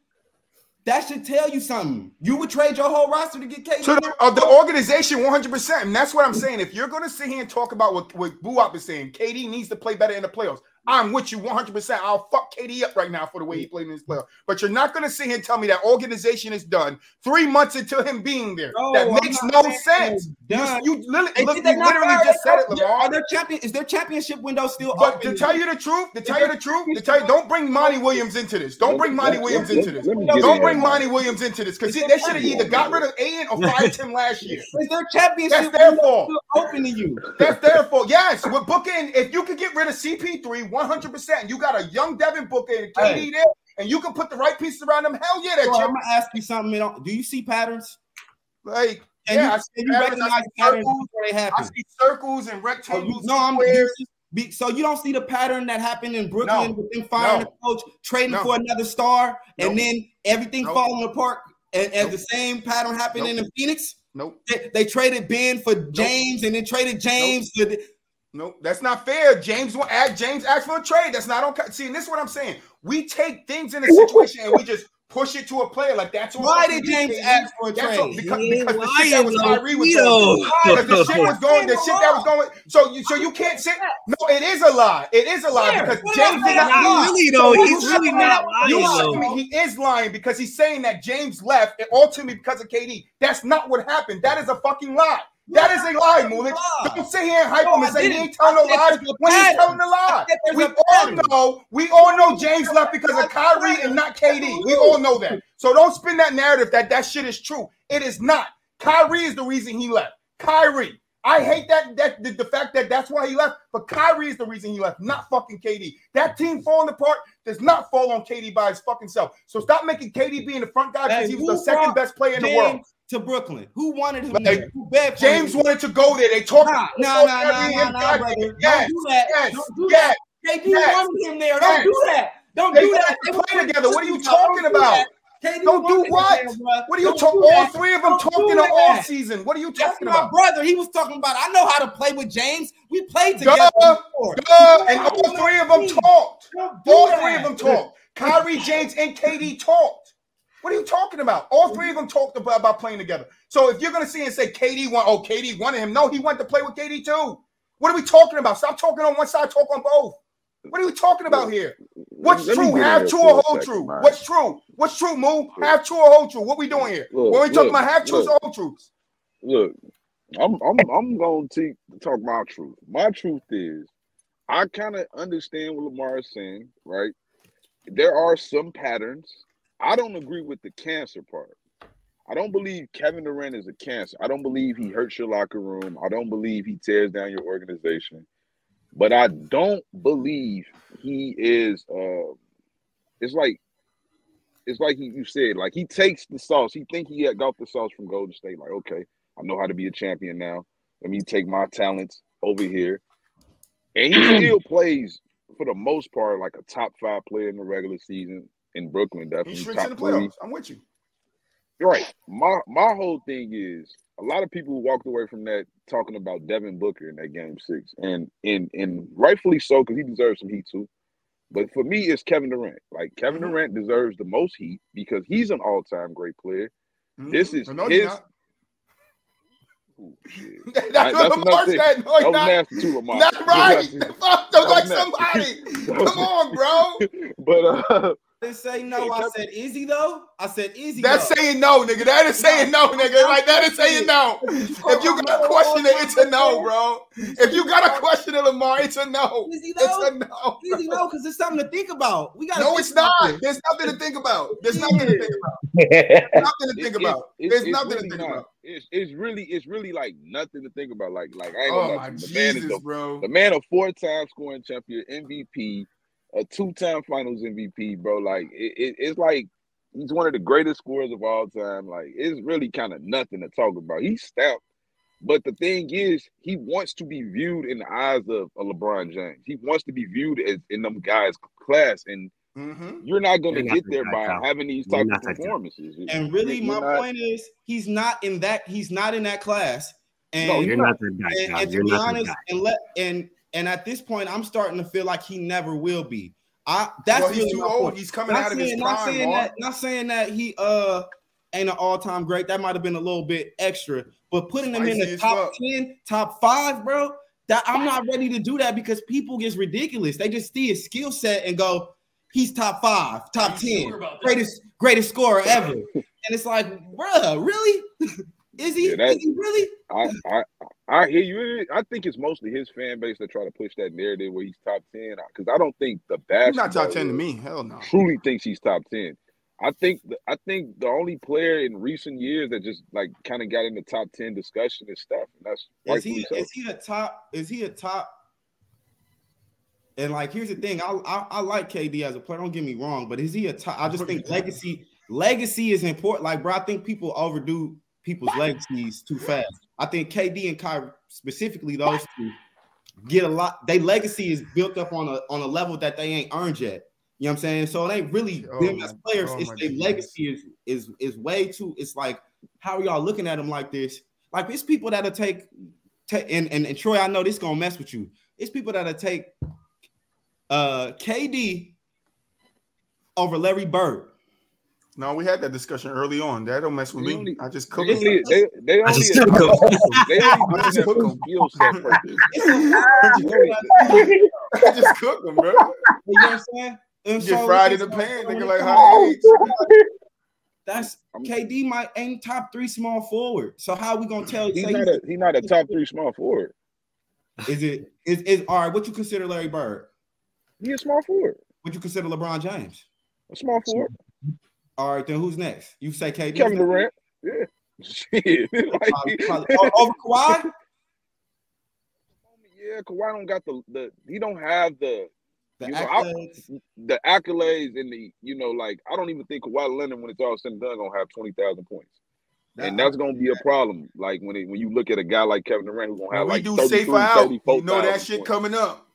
that should tell you something. You would trade your whole roster to get KD. To the, of the organization, 100%. And that's what I'm saying. If you're going to sit here and talk about what, what Buop is saying, KD needs to play better in the playoffs. I'm with you 100%. I'll fuck KD up right now for the way he played in this playoff. But you're not going to sit here and tell me that organization is done three months into him being there. No, that makes no sense. You, you literally, look, you they literally just said it, their- Lamar. Are their champion? Is their championship window still But open? to tell you the truth, to tell you the truth, to tell you, don't bring Monty Williams into this. Don't bring Monty Williams into this. Let me get Don't bring there. Monty Williams into this because they should have either got rid of Ayton or fired him last year. is their championship That's their window fault. still open to you? That's their fault. Yes, with Booking, if you could get rid of CP3 100%, you got a young Devin Booker and KD Hey. there, and you can put the right pieces around them. Hell yeah, that Bro, I'm gonna ask you something. you know, Do you see patterns? Like, And yeah, I you, see and you patterns, I recognize see patterns circles, they I see circles and Oh, you- rectangles. no, I'm. you- so you don't see the pattern that happened in Brooklyn No. with them firing No. the coach, trading No. for another star, and then everything Nope. falling apart. And Nope. the same pattern happened Nope. in Phoenix, Nope. they, they traded Ben for James, and then traded James. for Nope, that's not fair. James will add James asked for a trade. That's not okay. See, and this is what I'm saying. We take things in a situation and we just push it to a player like that's. Why did James ask for a That's all- trade? because, because the shit that was Kyrie was going. Because the shit was going. The shit that was going. So you, so you can't say no. It is a lie. It is a lie because James did not lying? really, though. So He's really not lying, showing though. me He is lying because he's saying that James left and ultimately because of KD. That's not what happened. That is a fucking lie. That is a lie, Mulich. Don't sit here and hype No, him and say he ain't telling no lies a when he's telling the lie. I said there's We all know, we all know James left because of Kyrie and not KD. We all know that. So don't spin that narrative that that shit is true. It is not. Kyrie is the reason he left. Kyrie. I hate that that the, the fact that that's why he left, but Kyrie is the reason he left, not fucking KD. That team falling apart does not fall on KD by his fucking self. So stop making KD being the front guy because he was the second best player in the world. To Brooklyn. Who wanted him Like, there? Who begged James wanted to go there. They talked. Nah, nah, nah, nah, nah, nah, brother. Yes, Don't do that. yes, Don't do yes. that. KD yes, wanted him there. Don't do that. Don't They do that. They play together. What are you talking about? KD Don't do what? there. What are you talking? do All three of them Don't talking the that. season. What are you That's talking my brother. He was talking about. I know how to play with James. We played Duh, together. before. Duh, and all three of them talked. All that. three of them talked. Kyrie, James, and KD talked. What are you talking about? All three of them talked about, about playing together. So if you're gonna see and say KD won, oh KD wanted him. No, he went to play with KD too. What are we talking about? Stop talking on one side, talk on both. What are we talking about here? What's Let true? Half true or whole true? man. What's true? What's true, Moo? Half true or whole true? What we doing here? Look, when we talking look, about half truths or whole truths? Look, I'm I'm I'm going to talk my truth. My truth is, I kind of understand what Lamar is saying, right? There are some patterns. I don't agree with the cancer part. I don't believe Kevin Durant is a cancer. I don't believe he hurts your locker room. I don't believe he tears down your organization. But I don't believe he is. Uh, it's like it's like he, you said, like he takes the sauce. He think he got the sauce from Golden State. Like, okay, I know how to be a champion now. Let me take my talents over here. And he still plays for the most part like a top five player in the regular season in Brooklyn. He Definitely shrinks in the three. I'm with you. You're Right. My my whole thing is a lot of people walked away from that talking about Devin Booker in that game six, and and and rightfully so because he deserves some heat too. But for me, it's Kevin Durant. Like Kevin Mhm. Durant deserves the most heat because he's an all time great player. This Mhm. is no, his- not. Ooh. That's That's what Lamar said. No, That was not. nasty too, Lamar. Not That was right. Fuck, don't like nasty. somebody. Come on, bro. But uh, didn't say no. I said, is he though? I said, is he? That's though? saying no, nigga. That is saying no, nigga. Like that is saying no. If you got a question it, it's a no, bro. If you got a question it, Lamar, it's a no. Is he It's a no. Is he though? Because it's something to think about. We got. No, it's not. There's nothing to think about. There's nothing to think about. Nothing to think it- about. it- There's it's nothing to really think about. It's, it's really it's really like nothing to think about. Like like I ain't Oh my lie to you. The man is Jesus, the bro. The man, a four-time scoring champion, MVP, a two-time Finals MVP, bro. Like it, it, it's like he's one of the greatest scorers of all time. Like it's really kind of nothing to talk about. He's stout, but the thing is, he wants to be viewed in the eyes of a LeBron James. He wants to be viewed as in them guys' class, and Mm-hmm. you're not going to get there by Kyle. having these type of that guy. performances. And really, You're my not- point is, he's not in that. He's not in that class. And No, You're not that guy. and, Kyle. and to You're be not honest, and let and and at this point, I'm starting to feel like he never will be. I that's Well, he's really too old. point. He's coming Not out of his saying, not prime, saying that, not saying that he uh ain't an all-time great. That might have been a little bit extra, but putting him in the top fuck. 10, top five, bro. That I'm not ready to do that because people gets ridiculous. They just see his skill set and go, he's top five, top 10, sure greatest, greatest scorer ever. and it's like, bruh, really? Is he? Yeah, that- is he really? I, I I hear you. I think it's mostly his fan base that try to push that narrative where he's top ten. Because I don't think the He's not top ten to me. Hell no. truly thinks he's top ten. I think the, I think the only player in recent years that just like kind of got in the top ten discussion is Steph, and that's Is he so. is he a top? Is he a top? And like, here's the thing: I, I I like KD as a player. Don't get me wrong, but is he a top? I just think legacy legacy is important. Like, bro, I think people overdo people's legacies too fast. I think KD and Kyrie, specifically those two, get a lot. Their legacy is built up on a on a level that they ain't earned yet. You know what I'm saying? So it ain't really Oh them my- as players. oh it's their goodness. legacy is is is way too. It's like how are y'all looking at them like this? Like it's people that'll take, take and, and and Troy. I know this gonna mess with you. It's people that'll take uh KD over Larry Bird. No, we had that discussion early on. That don't mess with They me. only- I just They cook only, it. they, they I only, just they took 'em. only do I just for cook 'em. skill set purpose. I just cook them, bro. You know what I'm saying? And Get so fried in the pan, when nigga, like comes hot eggs. That's KD might ain't top three small forward. So how we gonna tell? He's say not a he's not a top three small forward. is it is is all right? What you consider Larry Bird? He's a small forward. What you consider LeBron James? A small forward. All right, then who's next? You say KD. Kevin Durant. Yeah. Shit. like, Probably- probably- oh, over Kawhi. yeah, Kawhi don't got the, the he don't have the The You know, I- accolades. the accolades and the you know like I don't even think Kawhi Leonard when it's all said and done gonna have twenty thousand points. And that's gonna be a problem. Like when it, when you look at a guy like Kevin Durant who's gonna have we like do 33, safer out. You know that shit points. coming up.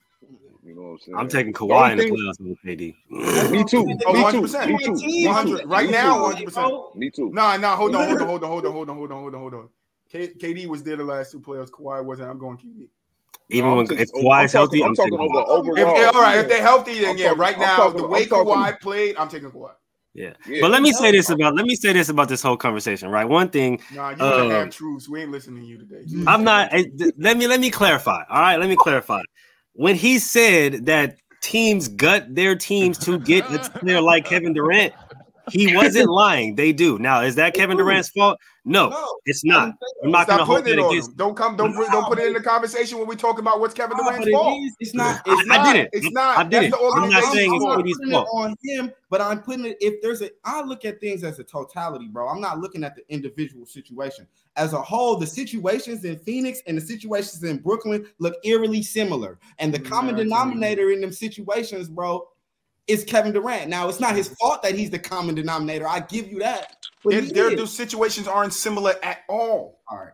You know what I'm saying? I'm taking Kawhi in the only playoffs over KD. Me too. Oh, Me 100%. too. Me too. 100. Right Me now, 100%. Me too. Nah, nah, hold on, hold on, hold on, hold on, hold on, hold on, hold on, hold on. K- KD was there the last two playoffs. Kawhi wasn't. I'm going KD. Even I'm when taking- if Kawhi's I'm healthy, I'm, I'm talking taking over Kawhi. If, overall. all right, if they're healthy, then I'm yeah. talking- right now, talking- the I'm way talking- Kawhi played, I'm taking Kawhi. Yeah. Yeah. But let me say this about let me say this about this whole conversation, right? One thing Nah, you Uh, gonna have truths. We ain't listening to you today. I'm not. eh, th- Let me let me clarify. All right, let me clarify. When he said that teams gut their teams to get a player like Kevin Durant, he wasn't lying. They do. Now, is that Kevin Durant's fault? No, No, it's not. I'm not going to Stop hold putting it on against. him. Don't come. Don't bring- don't put it in the conversation when we talking about what's Kevin Durant's but it fault. is- It's not. I- It's I not. did it. It's not. I did That's it. I'm not saying it's fault. Putting fault. it on him, but I'm putting it. If there's a, I look at things as a totality, bro. I'm not looking at the individual situation as a whole. The situations in Phoenix and the situations in Brooklyn look eerily similar, and the common Yeah, denominator in them situations, bro, is Kevin Durant. Now, it's not his fault that he's the common denominator. I give you that. Their, he their, those situations aren't similar at all. All right.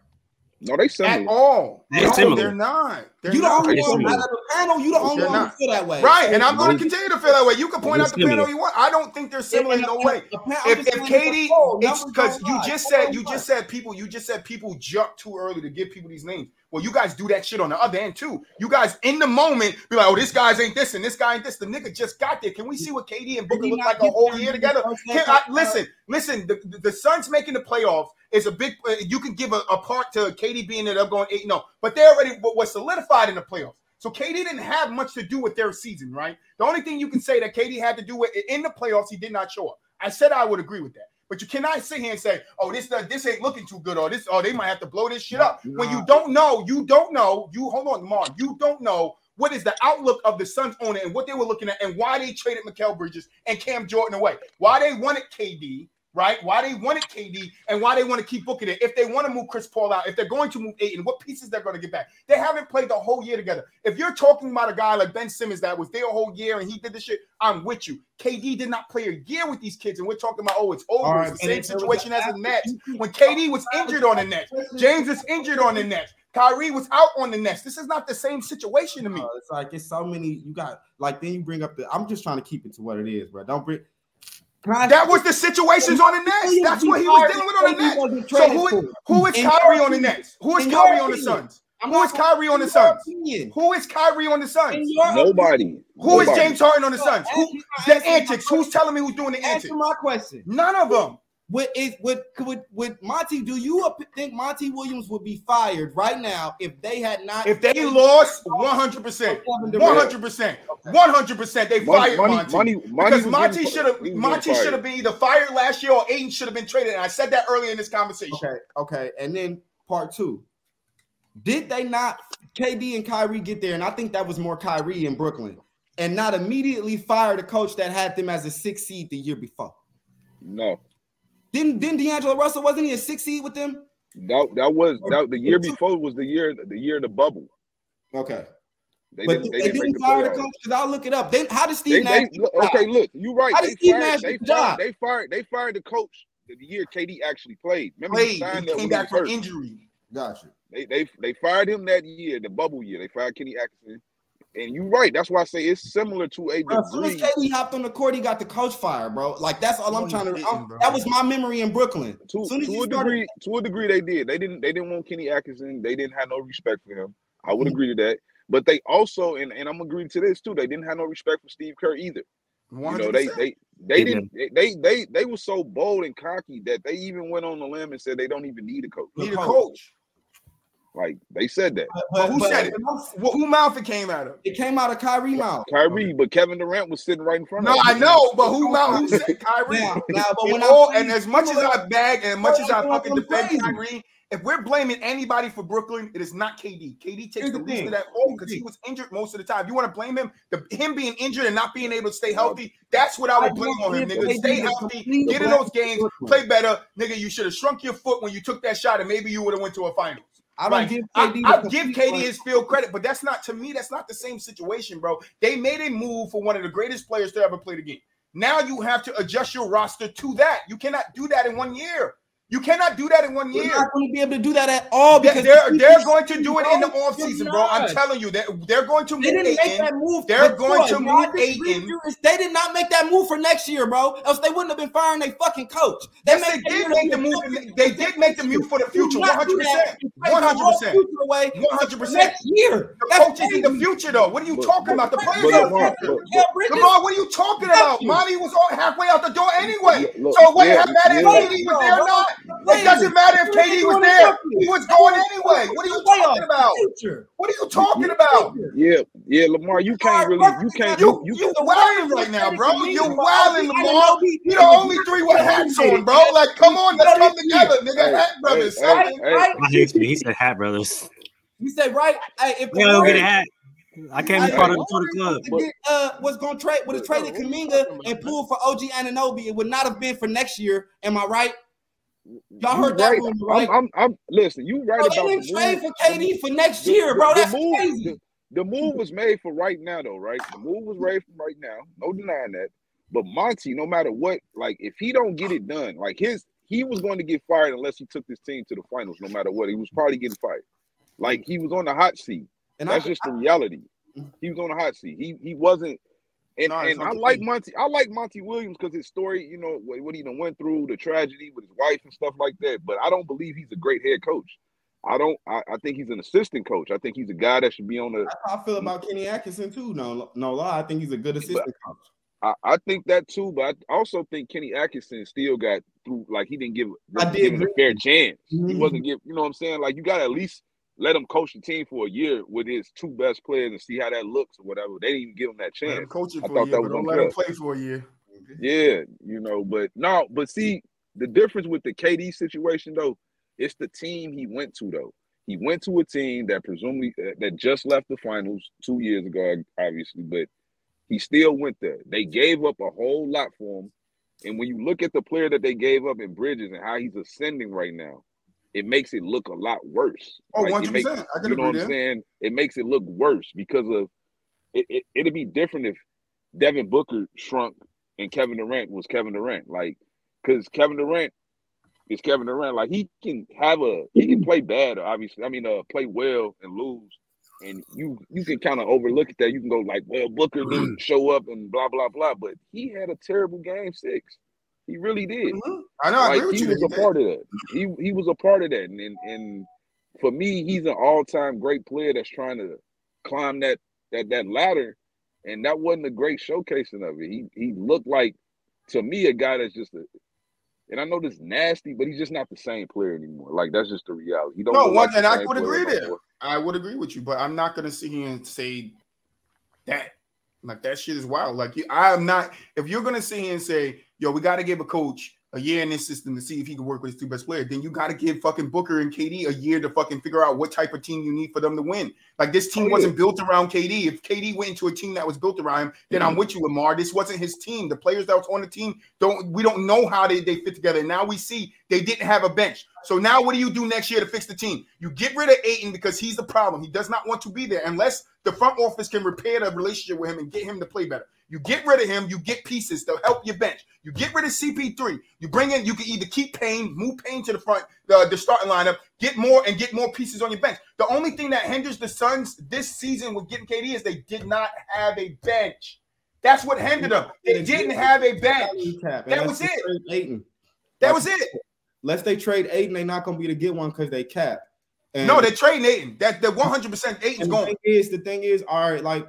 No, they At similar. all. They're No, similar. they're not. They're you the not. only one similar. out of the panel. You the only one who feel that way. Right, and I'm going to continue to feel that way. You can point They're out the panel similar. you want. I don't think they're similar in no way. If, If, if KD, it's because you just said you just said people you just said people jump too early to give people these names. Well, you guys do that shit on the other end too. You guys in the moment be like, oh, this guy's ain't this and this guy ain't this. The nigga just got there. Can we see what KD and Booker look like a whole year together? Can I, listen, listen. The, the, the Suns making the playoffs is a big. Uh, you can give a, a part to KD being it up going eight. No, but they already wa- was solidified in the playoffs. So KD didn't have much to do with their season, right? The only thing you can say that KD had to do with in the playoffs, he did not show up. I said I would agree with that. But you cannot sit here and say, "Oh, this this ain't looking too good," or "This, oh, they might have to blow this shit up." When you don't know, you don't know. You hold on, Mark. You don't know what is the outlook of the Suns owner and what they were looking at, and why they traded Mikal Bridges and Cam Jordan away. Why they wanted KD, right? Why they wanted KD, and why they want to keep booking it. If they want to move Chris Paul out, if they're going to move Ayton, what pieces they're going to get back? They haven't played the whole year together. If you're talking about a guy like Ben Simmons that was there a whole year and he did this shit, I'm with you. KD did not play a year with these kids, and we're talking about, oh, it's over. Right, it's the same if there was situation as the Nets. When KD was injured on the Nets, James was injured on the Nets. Kyrie was out on the Nets. This is not the same situation to me. Uh, it's like it's so many. You got like then you bring up the. I'm just trying to keep it to what it is, bro. Don't bring. Can That was the situations on the Nets. That's what he was dealing with on the Nets. Wasn't So traded who who is In Kyrie on the opinion. Nets? Who is In Kyrie on the opinion. Suns? Who is not- Kyrie on the in Suns? Who is Kyrie on the In Suns? Nobody. Who is James Harden on the Suns? Who the answer antics? Who's telling me who's doing the antics? Answer my question. None of them. Would is would would would Monty? Do you think Monty Williams would be fired right now if they had not? If they lost 100%, 100%, 100%, they Money, fired money, Monty. money, money Because Monty should have Monty should have been either fired last year or Ayton should have been traded. And I said that earlier in this conversation. Okay, okay, and then part two. Did they not KD and Kyrie get there? And I think that was more Kyrie in Brooklyn, and not immediately fire the coach that had them as a six seed the year before. No, Didn't didn't D'Angelo Russell wasn't he a six seed with them? that that was that the year before was the year the year of the bubble. Okay, They but didn't they, they didn't didn't the fire the coach because I'll look it up. Then how did Steve they, Nash? look, okay, look, you're right. How They did Steve fired, Nash they get the job? fired, they fired, they fired the coach the year KD actually played. Remember he Played. signed He came back from injury. Gotcha. They they they fired him that year, the bubble year. They fired Kenny Atkinson. And you're right. That's why I say it's similar to a Bro, as soon as degree. KD hopped on the court, he got the coach fired, bro. Like that's all No, I'm trying to. I'm- that was my memory in Brooklyn. To, As soon as to a started- degree, to a degree, they did. They didn't. They didn't want Kenny Atkinson. They didn't have no respect for him. I would agree to that. But they also, and, and I'm agreeing to this too. They didn't have no respect for Steve Kerr either. You know, they they they They didn't. They, they they they were so bold and cocky that they even went on the limb and said they don't even need a coach. need a coach. Coach. Like they said that. But, But who but- said it? Wh- Who mouth it came out of? It came out of Kyrie mouth. Kyrie, but Kevin Durant was sitting right in front No, of him. No, I know, but who mouth? Who said Kyrie? Now, now, but And, when all, I and as much as I bag and as much as I fucking defend crazy. Kyrie, if we're blaming anybody for Brooklyn, it is not KD. KD takes Here's the the least of that all because he was injured most of the time. You want to blame him? The, him being injured and not being able to stay healthy, that's what I would blame on him, nigga. Stay healthy, get in those games, play better. Nigga, you should have shrunk your foot when you took that shot and maybe you would have went to a finals. I don't Right. give KD. I give KD his field credit, but that's not to me. That's not the same situation, bro. They made a move for one of the greatest players to ever play the game. Now you have to adjust your roster to that. You cannot do that in one year. You cannot do that in one You're year. not going to be able to do that at all They- because They're they're going to do it in the Bro, offseason, bro. I'm telling you, they're, they're going to They didn't make that move. They're But going to you know, I move disagree Ayton. with you is They did not make that move for next year, bro. Else they wouldn't have been firing their fucking coach. They Yes, made they did make the to move. be They did make the move for the future. do not do 100%. that. You trade the whole 100%. away 100%. Next year. The That's coach is in the future, though. What are you But- talking about? The but- players are in Lamar, the future. but- Come on, what are you talking about? you. Monty was all halfway out the door anyway. Look, look, so what yeah, it matter if was there not? Players. It doesn't matter if KD was there. He was going anyway. What are you talking about? What are you talking about? Yeah, yeah, Lamar, you can't really, you can't, You you, you you wilding right now, bro. You're wilding, Lamar. You're the only three with hats on, bro. Like, come on, let's come together, nigga. Hat brothers, hey, something. hey, Right? I hate me. He said hat brothers. You said right. Hey, if I gotta go get a hat. I can't be part of the club. was uh, was going to trade would have traded What Kuminga and pulled for OG Anunoby. It would not have been for next year. Am I right? Y'all heard that right. rumor, right? I'm, I'm, I'm, listen, you right Bro, about the trade move. for KD for next The- year, the- bro. the That's move- crazy. The, the move was made for right now, though, right? The move was made for right now. No denying that. But Monty, no matter what, like if he don't get it done, like his he was going to get fired unless he took this team to the finals, no matter what. He was probably getting fired. Like he was on the hot seat. And I, That's just the reality. He was on the hot seat. He he wasn't. And, No, and I like. Monty. I like Monty Williams because his story, you know, what, what he done went through, the tragedy with his wife and stuff like that. But I don't believe he's a great head coach. I don't. I, I think he's an assistant coach. I think he's a guy that should be on the. that's how I feel about Kenny Atkinson too. No, no lie. I think he's a good assistant coach. I, I think that too, but I also think Kenny Atkinson still got through. Like he didn't give, I wasn't did given a fair chance. He Mhm. wasn't give. You know what I'm saying? Like you got to at least let him coach the team for a year with his two best players and see how that looks or whatever. They didn't even give him that Let him chance. coach it I for a year, but don't let him play for a year. Yeah, you know, but no, but see, the difference with the KD situation though, it's the team he went to though. He went to a team that presumably uh, that just left the finals two years ago, obviously, but he still went there. They gave up a whole lot for him, and when you look at the player that they gave up in Bridges and how he's ascending right now, it makes it look a lot worse. Oh, Like, it 100%. makes- I can you know what I'm saying? It makes it look worse because of it, it. It'd be different if Devin Booker shrunk and Kevin Durant was Kevin Durant. Like, because Kevin Durant is Kevin Durant. Like, he can have a he can play bad, obviously. I mean, uh, play well and lose, and you you can kind of overlook at that. You can go like, well, Booker didn't show up and blah blah blah, but he had a terrible game six. He really did Mhm. I know. I like agree he you. was that a he did. part of that. He he was a part of that, and and, and for me, he's an all time great player that's trying to climb that that that ladder, and that wasn't a great showcasing of it. He he looked like to me a guy that's just a. And I know this nasty, but he's just not the same player anymore. Like that's just the reality. He don't. No, one, like and I would agree there. more. I would agree with you, but I'm not gonna sit here and say that. Like that shit is wild. Like you, I'm not. If you're gonna sit here and say, "Yo, we got to give a coach a year in this system to see if he can work with his two best players," then you got to give fucking Booker and KD a year to fucking figure out what type of team you need for them to win. Like this team Oh, wasn't built around KD. If KD went into a team that was built around him, then Mm-hmm. I'm with you, Lamar. This wasn't his team. The players that was on the team don't. We don't know how they they fit together. Now we see they didn't have a bench. So now what do you do next year to fix the team? You get rid of Ayton because he's the problem. He does not want to be there unless the front office can repair the relationship with him and get him to play better. You get rid of him, you get pieces to help your bench. You get rid of CP3. You bring in, you can either keep Payne, move Payne to the front, the, the starting lineup, get more and get more pieces on your bench. The only thing that hinders the Suns this season with getting KD is they did not have a bench. That's what hindered them. They didn't have a bench. That was it. That was it. Unless they trade Ayton, they're not gonna be to get one because they cap. And, no, they're trading Ayton. That the 100 percent Ayton's going. Thing is, the thing is, all right, like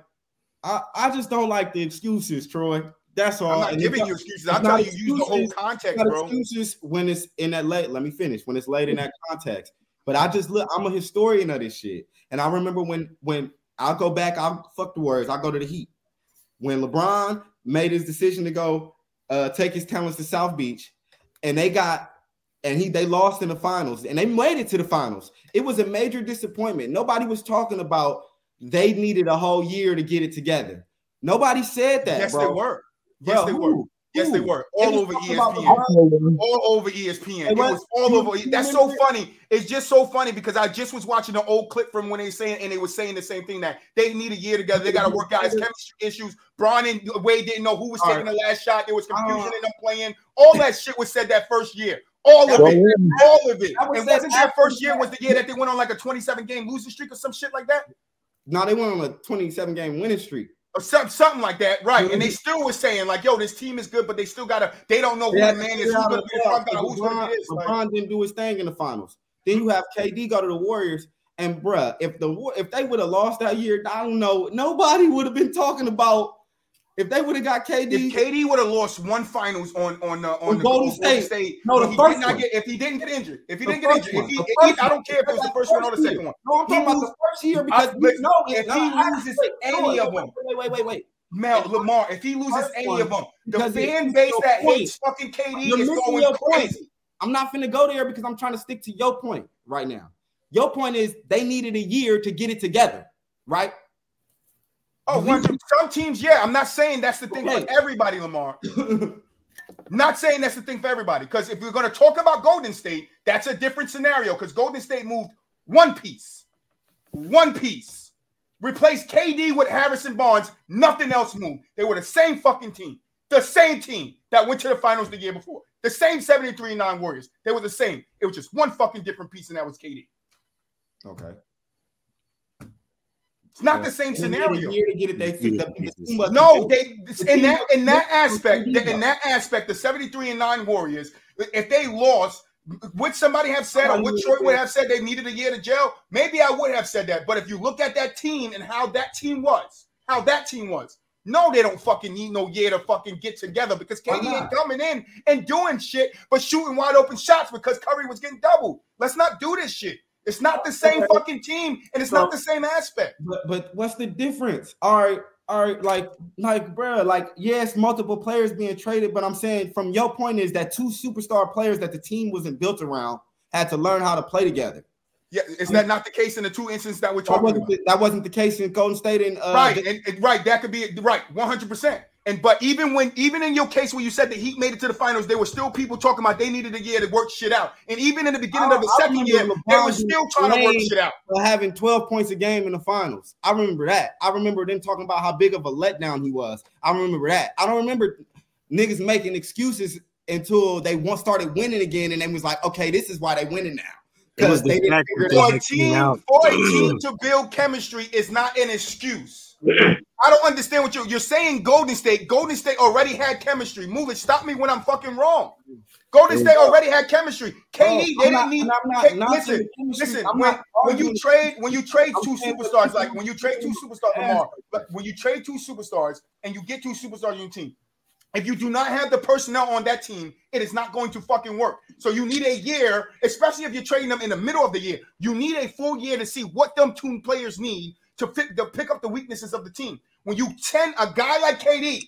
I, I just don't like the excuses, Troy. That's all. I'm not And giving it's you excuses. I'm telling you, use the whole context, bro. excuses when it's in that late. Let me finish. When it's laid in that context. But I just look, I'm a historian of this shit. And I remember when when I'll go back, I'll fuck the words, I'll go to the heat. When LeBron made his decision to go uh take his talents to South Beach, and they got and he they lost in the finals and they made it to the finals. It was a major disappointment. Nobody was talking about they needed a whole year to get it together. Nobody said that. Yes, bro. they were. Yes, Bro, they who? were. Yes, they were. All over ESPN. All over ESPN. It was all over. That's so funny. It's just so funny because I just was watching an old clip from when they were saying and they were saying the same thing that they need a year together. They got to work out his chemistry issues. Bron and Wade didn't know who was All taking the last shot. There was confusion in them playing. All that shit was said that first year. All of it. All of it. And wasn't that first year was the year that they went on like a 27 game losing streak or some shit like that? No, they went on a 27 game winning streak. Or some, something like that, right? And they Mhm. still was saying like, "Yo, this team is good, but they still gotta. They don't know who the man is. Who's gonna be the front guy? gonna LeBron, be? Like, LeBron didn't do his thing in the finals. Then you have KD go to the Warriors, and bruh, if the if they would have lost that year, I don't know, nobody would have been talking about if they would have got KD. If KD would have lost one finals on on uh, on the Golden State. State, No, the if he first one. get if he didn't get injured, if he The didn't get injured, if he, if he- I don't care if it was the first one or the second one. No, I'm talking about the first year because I- listen, if no, he loses any no, of them- Wait, wait, wait, wait. Mel Lamar, if he loses any of them, the fan base that hates fucking KD is going crazy. I'm not finna go there because I'm trying to stick to your point right now. Your point is they needed a year to get it together, right? Oh, one- some teams, yeah. I'm not saying that's the thing Okay. for everybody, Lamar. Not saying that's the thing for everybody. Because if we're going to talk about Golden State, that's a different scenario. Because Golden State moved one piece, one piece, replaced KD with Harrison Barnes. Nothing else moved. They were the same fucking team, the same team that went to the finals the year before. The same 73 9 Warriors. They were the same. It was just one fucking different piece, and that was KD. okay. It's not Yeah. the same scenario. Year to get it. They Yeah. the, the team was- No, they in that in that aspect, the- in that aspect, the 73 and 9 Warriors, if they lost, would somebody have said or would Troy would have said they needed a year to jail? Maybe I would have said that. But if you look at that team and how that team was, how that team was, no, they don't fucking need no year to fucking get together because Why KD ain't coming in and doing shit but shooting wide open shots because Curry was getting doubled. Let's not do this shit. It's not the same fucking team and it's So- not the same aspect. But but what's the difference? All right, all right, like like bro, like yes, multiple players being traded, but I'm saying from your point is that two superstar players that the team wasn't built around had to learn how to play together. Yeah, is that not the case in the two instances that we're talking wasn't about? the, that wasn't the case in Golden State and uh, right, and, and- right, that could be right, one hundred percent. And but even when even in your case where you said the Heat made it to the finals, there were still people talking about they needed a year to work shit out. And even in the beginning of the I second remember year, they LeBron were still trying to work shit out. for having 12 points a game in the finals. I remember that. I remember them talking about how big of a letdown he was. I remember that. I don't remember niggas making excuses until they once started winning again, and they was like, okay, this is why they winning now. Because they the didn't fact figure that it For a team, out. for a team to build chemistry is not an excuse. I don't understand what you're you're saying. Golden State, Golden State already had chemistry. Move it. Stop me when I'm fucking wrong. Golden State already had chemistry. KD, they I'm didn't not- need. not Hey, knocking listen. Listen, I'm when, not when you trade when you trade two superstars, like when you trade two superstars, Lamar, but when you trade two superstars and you get two superstars on your team, if you do not have the personnel on that team, it is not going to fucking work. So you need a year, especially if you're trading them in the middle of the year. You need a full year to see what them two players need to pick to pick up the weaknesses of the team. When you send a guy like KD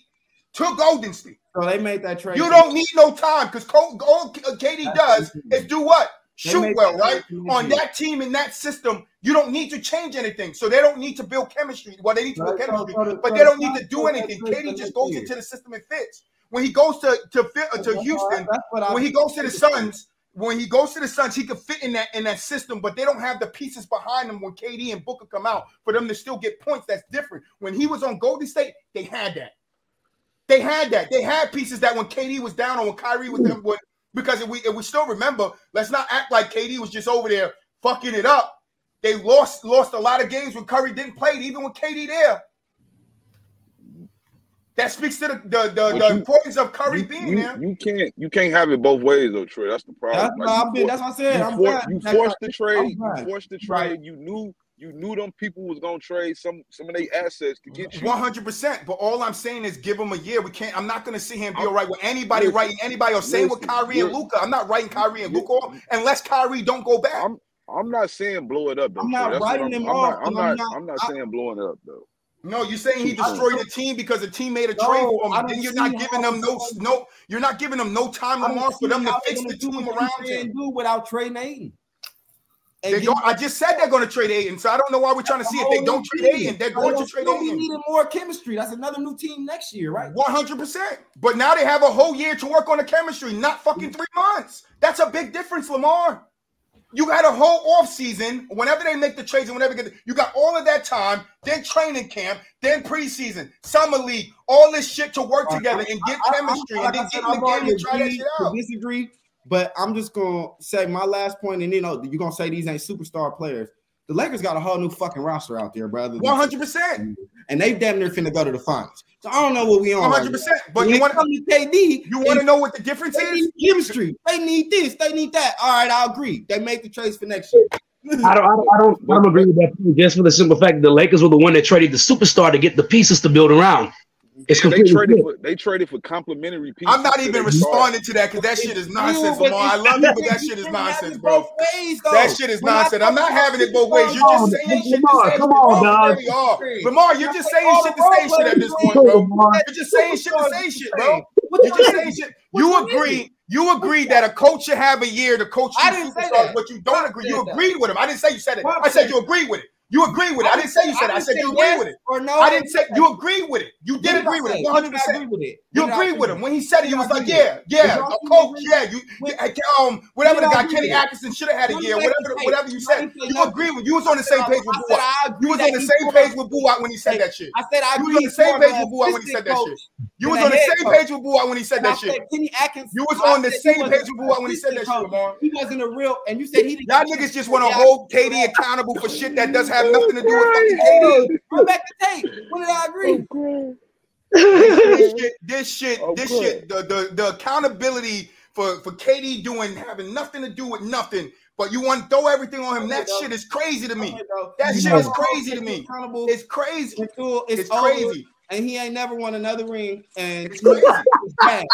to Golden State, So they made that trade. you don't need no time because all KD uh, does is do what? Shoot well, right? On that team in that system, you don't need to change anything. So they don't need to build chemistry. Well, they need to build chemistry, but they don't need to do anything. KD just goes into the system and fits. When he goes to to fit to Houston, what- that's what I- when he goes to the Suns, when he goes to the Suns, he could fit in that in that system, but they don't have the pieces behind them when KD and Booker come out for them to still get points. That's different. When he was on Golden State, they had that. They had that. They had pieces that when KD was down or when Kyrie was them, when, because if we if we still remember, let's not act like KD was just over there fucking it up. They lost lost a lot of games when Curry didn't play, even with KD there. That speaks to the the, the, the you- importance of Curry You, being you, there. you can't you can't have it both ways though, Troy. That's the problem. That's, Like, why I've been, for- that's what I said. you, I'm for- you That's forced why- the trade. You forced the Right. trade. You knew you knew them people was gonna trade some some of their assets to get you. One hundred percent. But all I'm saying is give him a year. We can't. I'm not going to sit here and be all right with anybody listen, writing anybody or saying with listen, and Luka. I'm not writing Kyrie and Luka unless Kyrie don't go back. I'm I'm not saying blow it up though. I'm not That's writing them I'm off, Not, I'm I'm not. not- I'm not saying blowing it up though. No, you're saying he destroyed the team because the team made a No, trade for him. Then you're not giving them no no. You're not giving them no time, Lamar, for them to fix the team around him. do without Trey Ayton. Don't. I just said they're going to trade Ayton, so I don't know why we're trying to see if they don't trade Ayton. They're going to trade Ayton. We needed more chemistry. That's another new team next year, right? One hundred percent. But now they have a whole year to work on the chemistry, not fucking three months. That's a big difference, Lamar. You had a whole off season. Whenever they make the trades and whenever get, you got all of that time. Then training camp, then preseason, summer league, all this shit to work together and get I- I- chemistry, like and then I get in the game and try that shit out. Disagree, but I'm just gonna say my last point, and you know you're gonna say these ain't superstar players. The Lakers got a whole new fucking roster out there, brother. One hundred percent. and they damn near finna go to the finals. So I don't know what we on. One hundred percent. But When you it want come to KD, you want to know what the difference they is? need chemistry. They need this. They need that. All right, I agree. They make the trades for next year. I don't, I don't, I don't, I don't agree with that just for the simple fact that the Lakers were the one that traded the superstar to get the pieces to build around. It's They traded for they traded for complimentary pieces. I'm not even responding to that because that shit is nonsense, Lamar. I love you, but that shit is nonsense, bro. Ways. That shit is nonsense. I'm not having it about both ways. You're just saying shit to Lamar, say come on, dog. You are. Lamar, you're just saying shit to say shit at this point, bro. You're just saying shit to say shit, bro. You're just saying shit. You you agree. You agree that a coach should have a year to coach I didn't say that. but you don't agree. You agreed with him. I didn't say you said it. I said said you agreed with it. You agreed with it. I didn't say you said it. I said you agreed yes with it. or no. I didn't say you agreed with it. You What did agree with it. 100. did I agree percent with it? You did I agree with him when he said it. You was like, yeah, yeah, a did coach, yeah, you, um, whatever the did I guy Kenny? Atkinson should have had a year, whatever, whatever you said. You agreed with. You was on the same page with I Buat. You was on the same page with Buat when he said that shit. I said I You was on the same page with Buat when he said that shit. You was on the same page with Buat when he said that shit. Kenny Atkinson. You was on the same page with Buat when he said that shit, Lamar. He wasn't a real, and you said he didn't. Y'all niggas just want to hold I- KD accountable for shit that does have nothing to do with fucking KD. Run back the tape. When did I agree? this shit, this shit, Oh, this shit, the, the the accountability for for KD doing having nothing to do with nothing, but you want to throw everything on him. That shit is crazy to me. Okay. That You shit know, is crazy to me. It's crazy. until it's, It's over, crazy. and he ain't never won another ring. And It's crazy. it's bad.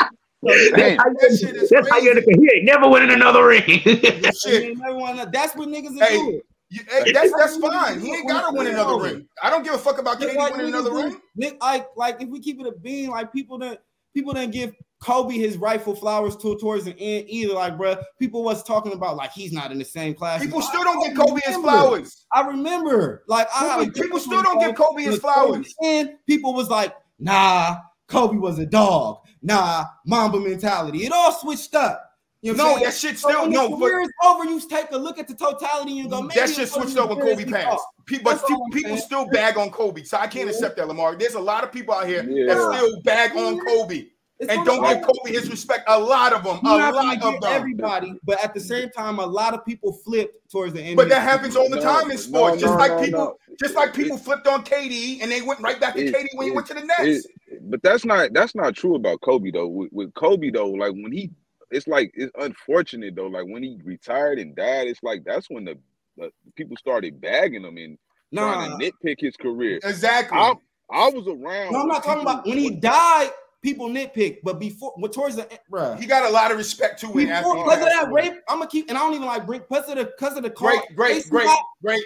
That shit is That's how you crazy. he ain't never winning another ring. This shit. never won another- That's what niggas are Hey, doing. You- hey, that's that's fine. He ain't gotta win another ring. I don't give a fuck about like winning another ring. Nick, like, like if we keep it a bean, like people didn't people didn't give Kobe his rightful flowers to, towards the end either. Like, bruh, people was talking about like he's not in the same class. People still don't I give Kobe his flowers. I remember, like, I People- people still don't give Kobe his flowers. And people was like, nah, Kobe was a dog. Nah, Mamba mentality. It all switched up. You know No, that shit So still when no. the but- career is over, you take a look at the totality and go, maybe That shit switched up as when Kobe we passed. People, That's all people saying. still bag on Kobe, so I can't accept that, Lamar. There's a lot of people out here that still bag on Kobe It's and don't of give Kobe his respect. A lot of them, a You're not lot of them. everybody, but at the same time, a lot of people flipped towards the end. But that happens all the No, time in no, sports. just no, like no, people, no. just like It- people flipped on KD and they went right back to it- KD when he went to the Nets. it- but that's not that's not true about Kobe though. With, with Kobe though, like when he, it's like it's unfortunate though. Like when he retired and died, it's like that's when the, the people started bagging him and trying to nitpick his career. exactly. I I was around. no, I'm when not talking about when he died. People nitpick, but before, but towards the end, bruh. he got a lot of respect too. In after Before, because of passed that rape, I'm gonna keep, and I don't even like bring because of the because of the Great, great, great, got, great.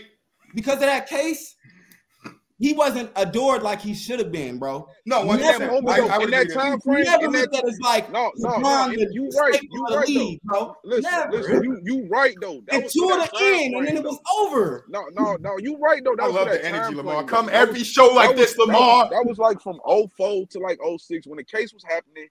because of that case. He wasn't adored like he should have been, bro. No, one Never, percent. moment I, though, I in that agree with time You frame, never in that looked at as like no, no, no, LeBron, it- the you right, you right league, bro. Listen, Never. listen, you you right though. That was Until the that time end, and then it was over. No, no, no, you right though. That I was love that the energy, Lamar. frame, Come every show like that this, was- that was- Lamar. That was like from 04 to like 06 when the case was happening.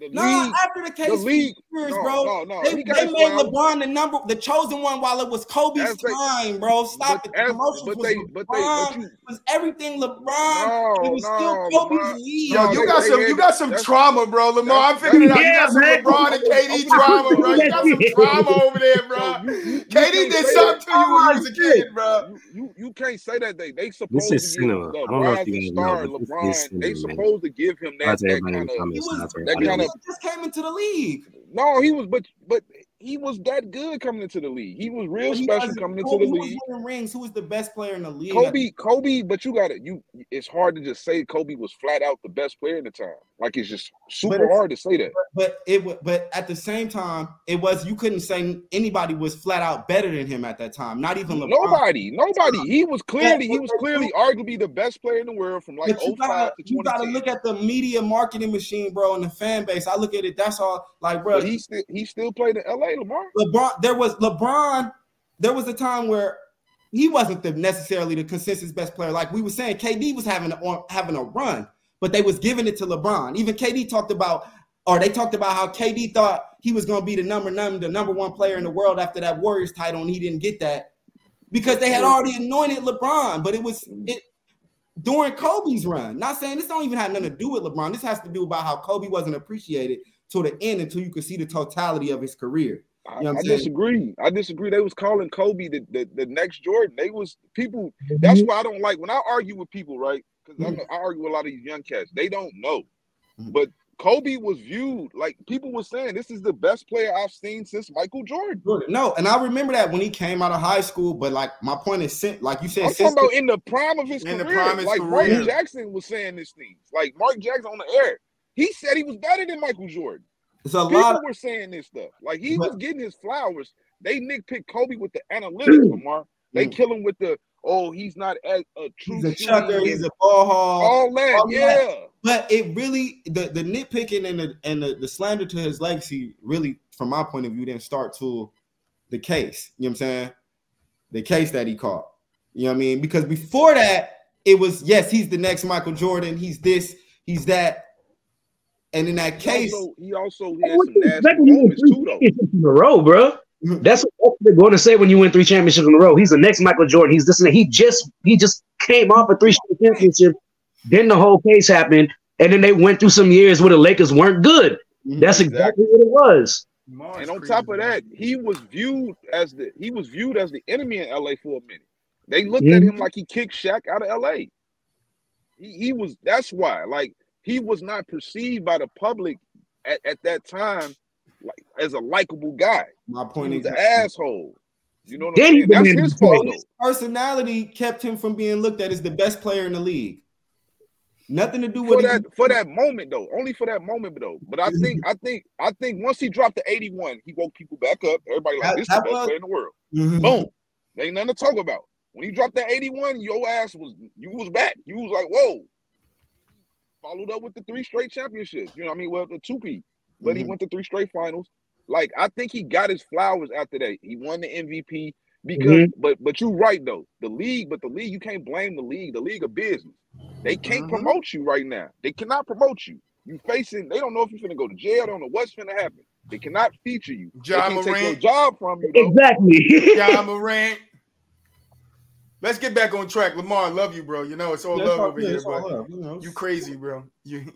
The No, league, after the case, the league, years, no, bro. no, no, They, they made flowers. LeBron the number, the chosen one, while it was Kobe's As they- time, bro. Stop but it. The as- promotions but was they- LeBron. but they- but you- was everything LeBron. No, it was no, still Kobe's LeBron- league. Yo, you they- got they some, had you got some trauma, bro. Lamar, I'm figuring it out. You Yeah, got some man. LeBron and KD trauma, bro. You got some trauma over there, bro. So you- you- you KD did something to you when you was a kid, bro. You, you you can't say that they they supposed to give cinema. I don't know if LeBron's you a guys star. know, but this LeBron, they supposed to give him that, out to that everybody in kind of. comments. He was, Shout out to that kind of- just came into the league. No, he was, but but he was that good coming into the league. He was real He special coming into Kobe the was league. rings. Who was the best player in the league? Kobe, Kobe, but you got it. You, it's hard to just say Kobe was flat out the best player in the time. Like it's just super hard to say that. But it wa- but at the same time, it was you couldn't say anybody was flat out better than him at that time. Not even LeBron. Nobody, nobody. He was clearly, he was clearly arguably the best player in the world from like But you 05 gotta, to you gotta look at the media marketing machine, bro, and the fan base. I look at it. That's all. Like, bro, But he still he still played in LA, Lamar. LeBron. There was LeBron. There was a time where he wasn't the necessarily the consensus best player. Like we were saying, KD was having a, having a run, but they was giving it to LeBron. Even KD talked about, or they talked about how KD thought he was going to be the number nine, the number one player in the world after that Warriors title, and he didn't get that because they had already anointed LeBron. But it was it during Kobe's run. Not saying this don't even have nothing to do with LeBron. This has to do about how Kobe wasn't appreciated till the end until you could see the totality of his career. I, You know I I'm disagree. I disagree. They was calling Kobe the, the, the next Jordan. They was people. That's why I don't like when I argue with people, right? Because Mhm. I argue with a lot of these young cats. They don't know, Mhm. but Kobe was viewed like people were saying this is the best player I've seen since Michael Jordan. No, and I remember that when he came out of high school. But like my point is, sin- like you said, I'm talking about in the prime of his In the career. prime of his like career. Mark Jackson was saying these things. Like Mark Jackson on the air, he said he was better than Michael Jordan. it's a People lot. Of, were saying this stuff. Like he But- was getting his flowers. They nitpick Kobe with the analytics, Lamar. They Mm. kill him with the oh, he's not as a true he's a chucker. He's a ball hog. all that. all yeah. that. But it really the the nitpicking and the and the, the slander to his legacy really, from my point of view, didn't start till the case. You know what I'm saying? The case that he caught. You know what I mean? Because before that, it was yes, he's the next Michael Jordan. He's this. He's that. And in that He case, also, he also had some nasty expect when you win moments too, though. in a row, bro? Mhm. That's what they're going to say when you win three championships in a row. He's the next Michael Jordan. He's this and. He just he just came off of three straight championships. Then the whole case happened, and then they went through some years where the Lakers weren't good. That's exactly what it was. Lamar's And on top of that, he was viewed as the he was viewed as the enemy in LA for a minute. They looked at Mhm. him like he kicked Shaq out of LA. He, he was that's why like he was not perceived by the public at, at that time like as a likable guy. my He point was is an asshole. You know what I'm saying? That's his to fault play. though. personality kept him from being looked at as the best player in the league. Nothing to do For with that for that moment though, only for that moment though. But I think I think I think once he dropped the 81, he woke people back up. Everybody like this is the best player in the world. Mhm. Boom. There ain't nothing to talk about. When he dropped that 81, your ass was you was back. You was like, whoa. Followed up with the three straight championships. You know what I mean? Well, the two P. But he Mhm. went to three straight finals. Like, I think he got his flowers after that. He won the MVP. Because but but you're right though. The league, but the league, you can't blame the league. The league of business. They can't Mhm. promote you right now. They cannot promote you. You facing, they don't know if you're gonna go to jail, they don't know what's gonna happen. They cannot feature you. They Ja can't take your Morant. job from you though. Exactly. Ja Morant. Let's get back on track. Lamar, I love you, bro. You know it's all Yeah, love all- over yeah, here, but love, you know. you crazy, bro. You,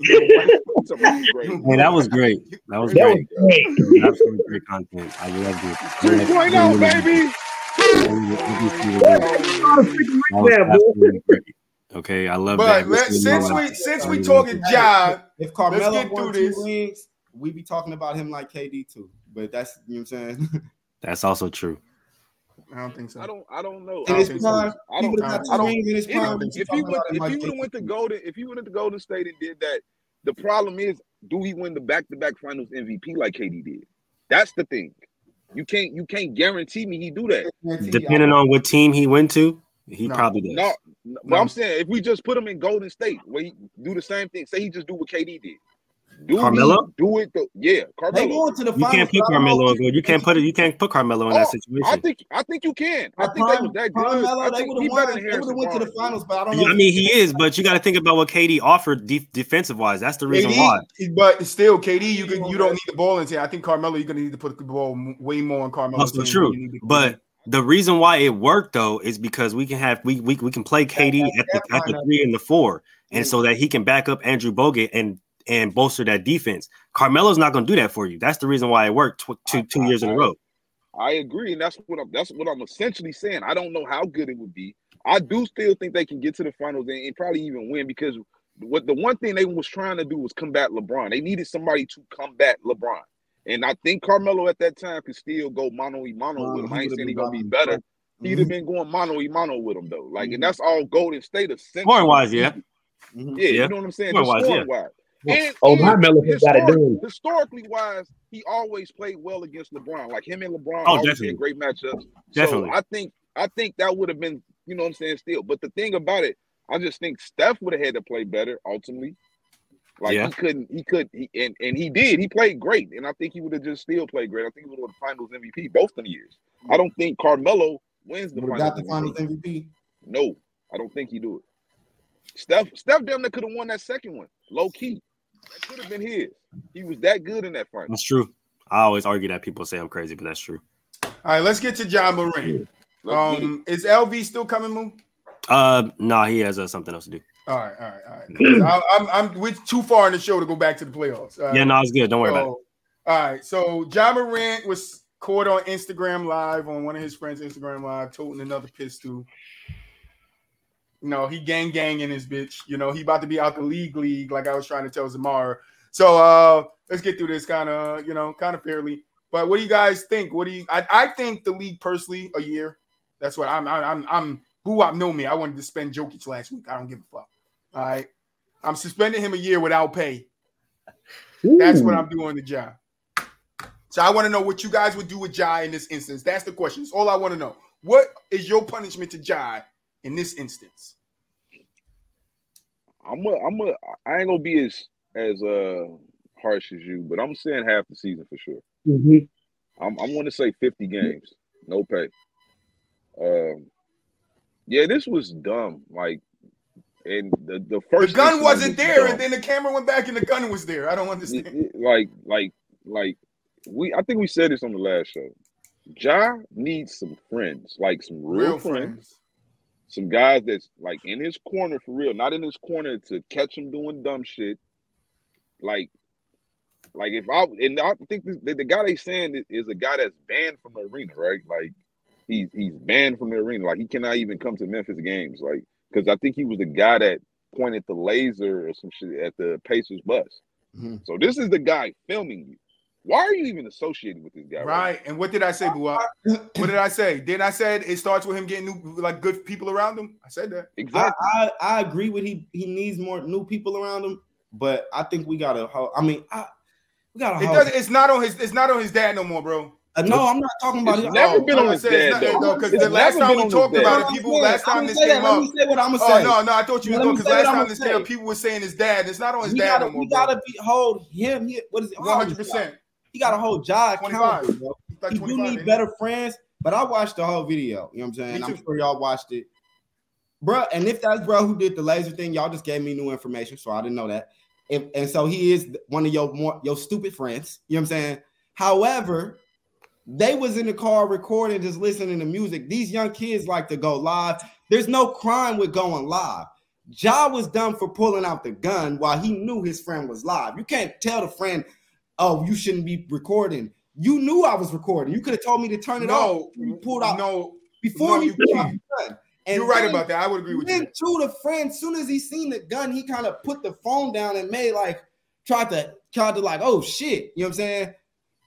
Something great. Hey, that was great. That was That was great. great. Absolutely great content. I loved it. 2.0, baby. That was. Okay, I love but that. let, since we since we talking Ja, If Carmelo get won through two this. rings, we be talking about him like KD too. But that's you know what I'm saying. That's also true. I don't think so. I don't. I don't know. in I his don't, so. prime, I don't. would have I don't. in his If, prime. we if talking he went, about him if like he would have went to Golden, if he went to Golden State and did that, the problem is, do he win the back-to-back Finals MVP like KD did? That's the thing. You can't. You can't guarantee me he do that. Depending on what team he went to, he No. probably does. No, no, but I'm saying if we just put him in Golden State, where he do the same thing, say he just do what KD did. Do Carmelo? he do it though? Yeah, They Carmelo. going to the You can't put I Carmelo. if in- You can't put it. You can't put Carmelo in that Oh, I think I think you can. I think they Prime- was that good. Carmelo, I they think would he have better won. than They would Harrison have went to the finals, but I don't know. I mean, he is, but you got to think about what KD offered de- defensive wise. That's the reason why. But still, KD, you can, you don't need the ball in here. I think Carmelo, you're gonna need to put the ball way more on Carmelo. Also true, but the reason why it worked though is because we can have we we, we can play KD at the at the three and the four, and so that he can back up Andrew Bogut and and bolster that defense. Carmelo's not going to do that for you. That's the reason why it worked tw- two two years in a row. I agree, and that's what I'm that's what I'm essentially saying. I don't know how good it would be. I do still think they can get to the finals and, and probably even win because what the one thing they was trying to do was combat LeBron. They needed somebody to combat LeBron. And I think Carmelo at that time could still go mano y mano Wow, with him. I ain't saying been he gonna be dropping better. Mhm. He'd have been going mano y mano with him though. Like, Mhm. and that's all Golden State essentially. Scoring wise, yeah. Mhm. Yeah, Yeah. you know what I'm saying? Scoring wise, Scoring wise. And, Oh, and my Melo got it done. historically wise, he always played well against LeBron. Like him and LeBron Oh, always definitely. great matchups. Definitely. So I think I think that would have been, you know what I'm saying, still. But the thing about it, I just think Steph would have had to play better ultimately. Like Yeah. he couldn't, he could, he, and and he did. He played great, and I think he would have just still played great. I think he would have won Finals MVP both of the years. I don't think Carmelo wins the Finals. got the Finals MVP. MVP. No, I don't think he do it. Steph, Steph damn near could have won that second one, low key. That could have been his. He was that good in that final. That's true. I always argue that people say I'm crazy, but that's true. all right, let's get to Ja Morant. Let's get it. Um, is LV still coming, Moon? Uh, no, he has uh, something else to do. All right, all right, all right. I, I'm, I'm, we're too far in the show to go back to the playoffs. All right? Yeah, no, it's good. Don't worry about it. All right. So Ja Morant was caught on Instagram Live on one of his friends' Instagram Live, toting another pistol. You know, he gang gang in his bitch. You know, he about to be out the league league, like I was trying to tell Zamar. So uh let's get through this kind of, you know, kind of fairly. But what do you guys think? What do you I, I think the league personally a year. That's what I'm I'm I'm, who I know me. I wanted to spend Jokic last week. I don't give a fuck. All right. I'm suspending him a year without pay. That's what I'm doing to Ja. So I want to know what you guys would do with Ja in this instance. That's the question. It's all I want to know. What is your punishment to Ja in this instance? I'm a, I'm a, I ain't gonna be as as uh harsh as you, but I'm saying half the season for sure. Mhm. I'm I'm gonna say 50 games, no pay. Um, yeah, this was dumb. Like, and the the The first gun wasn't was there, dumb. and then the camera went back, and the gun was there. I don't understand. It- it- like like like we I think we said this on the last show. Ja needs some friends, like some real, Real friends, friends. Some guys that's like in his corner for real, not in his corner to catch him doing dumb shit. Like, like if I and I think this, the, the guy they saying is, a guy that's banned from the arena, right? Like he's he's banned from the arena. Like he cannot even come to Memphis games. Like because I think he was the guy that pointed the laser or some shit at the Pacers bus. Mhm. So this is the guy filming you. Why are you even associated with this guy? Right. And what did I say, Boo? What did I say? Didn't I said it starts with him getting new, like good people around him? I said that. Exactly. I, I agree with he he needs more new people around him, but I think we gotta. ho- I mean, I, we gotta. It doesn't. It's not on his. It's not on his dad no more, bro. Uh, no, I'm not talking about It's it. never Oh, been on his dad, though. no, because the last time we talked about No, it, people. Last time this came that. Let me say what I'm gonna say. Oh no, no! I thought you was Let going because last time gonna this say. came up, people were saying his dad. It's not on his we dad gotta, no more, we gotta be hold him. What is it? One hundred percent. He got a whole job. 25. accountable, bro. Like 25, need better friends, but I watched the whole video. You know what I'm saying? I'm sure y'all watched it. Bruh, and if that's bro who did the laser thing, y'all just gave me new information, so I didn't know that. If, and so he is one of your more your stupid friends. You know what I'm saying? However, they was in the car recording, just listening to music. These young kids like to go live. There's no crime with going live. Ja was done for pulling out the gun while he knew his friend was live. You can't tell the friend, "Oh, you shouldn't be recording." You knew I was recording. You could have told me to turn it off. No, You pulled out no. before no, you pulled out the gun. And You're right then- about that. I would agree with then you. Then to the friend, soon as he seen the gun, he kind of put the phone down and made like tried to tried to like, oh shit, you know what I'm saying?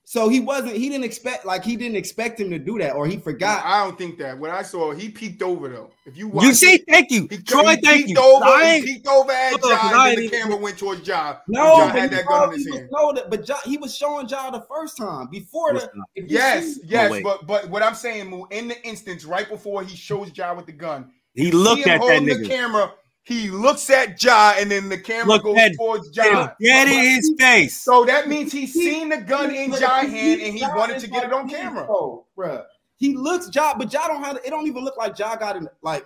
So he wasn't, he didn't expect like he didn't expect him to do that, or he forgot. I don't think that. What I saw, he peeked over though. If you watch You see, it, thank you, he, Troy. he Thank peeked you. over. I He ain't- peeked over at Look, 'cause Ja, I and then the camera went towards Ja. No, Ja but had he, that gun in his was hand. showing it, but Ja, he was showing Ja the first time before the. Yes, yes, wait. but but what I'm saying, Muu, in the instance right before he shows Ja with the gun, He looked see at that holding the camera. He looks at Ja, and then the camera Look goes at- towards Ja. Get in his face. So that means he's seen the gun in But Ja he- hand, and he wanted to get it on camera. though, bruh. He looks Ja, but Ja don't have. It don't even look like Ja got it. Like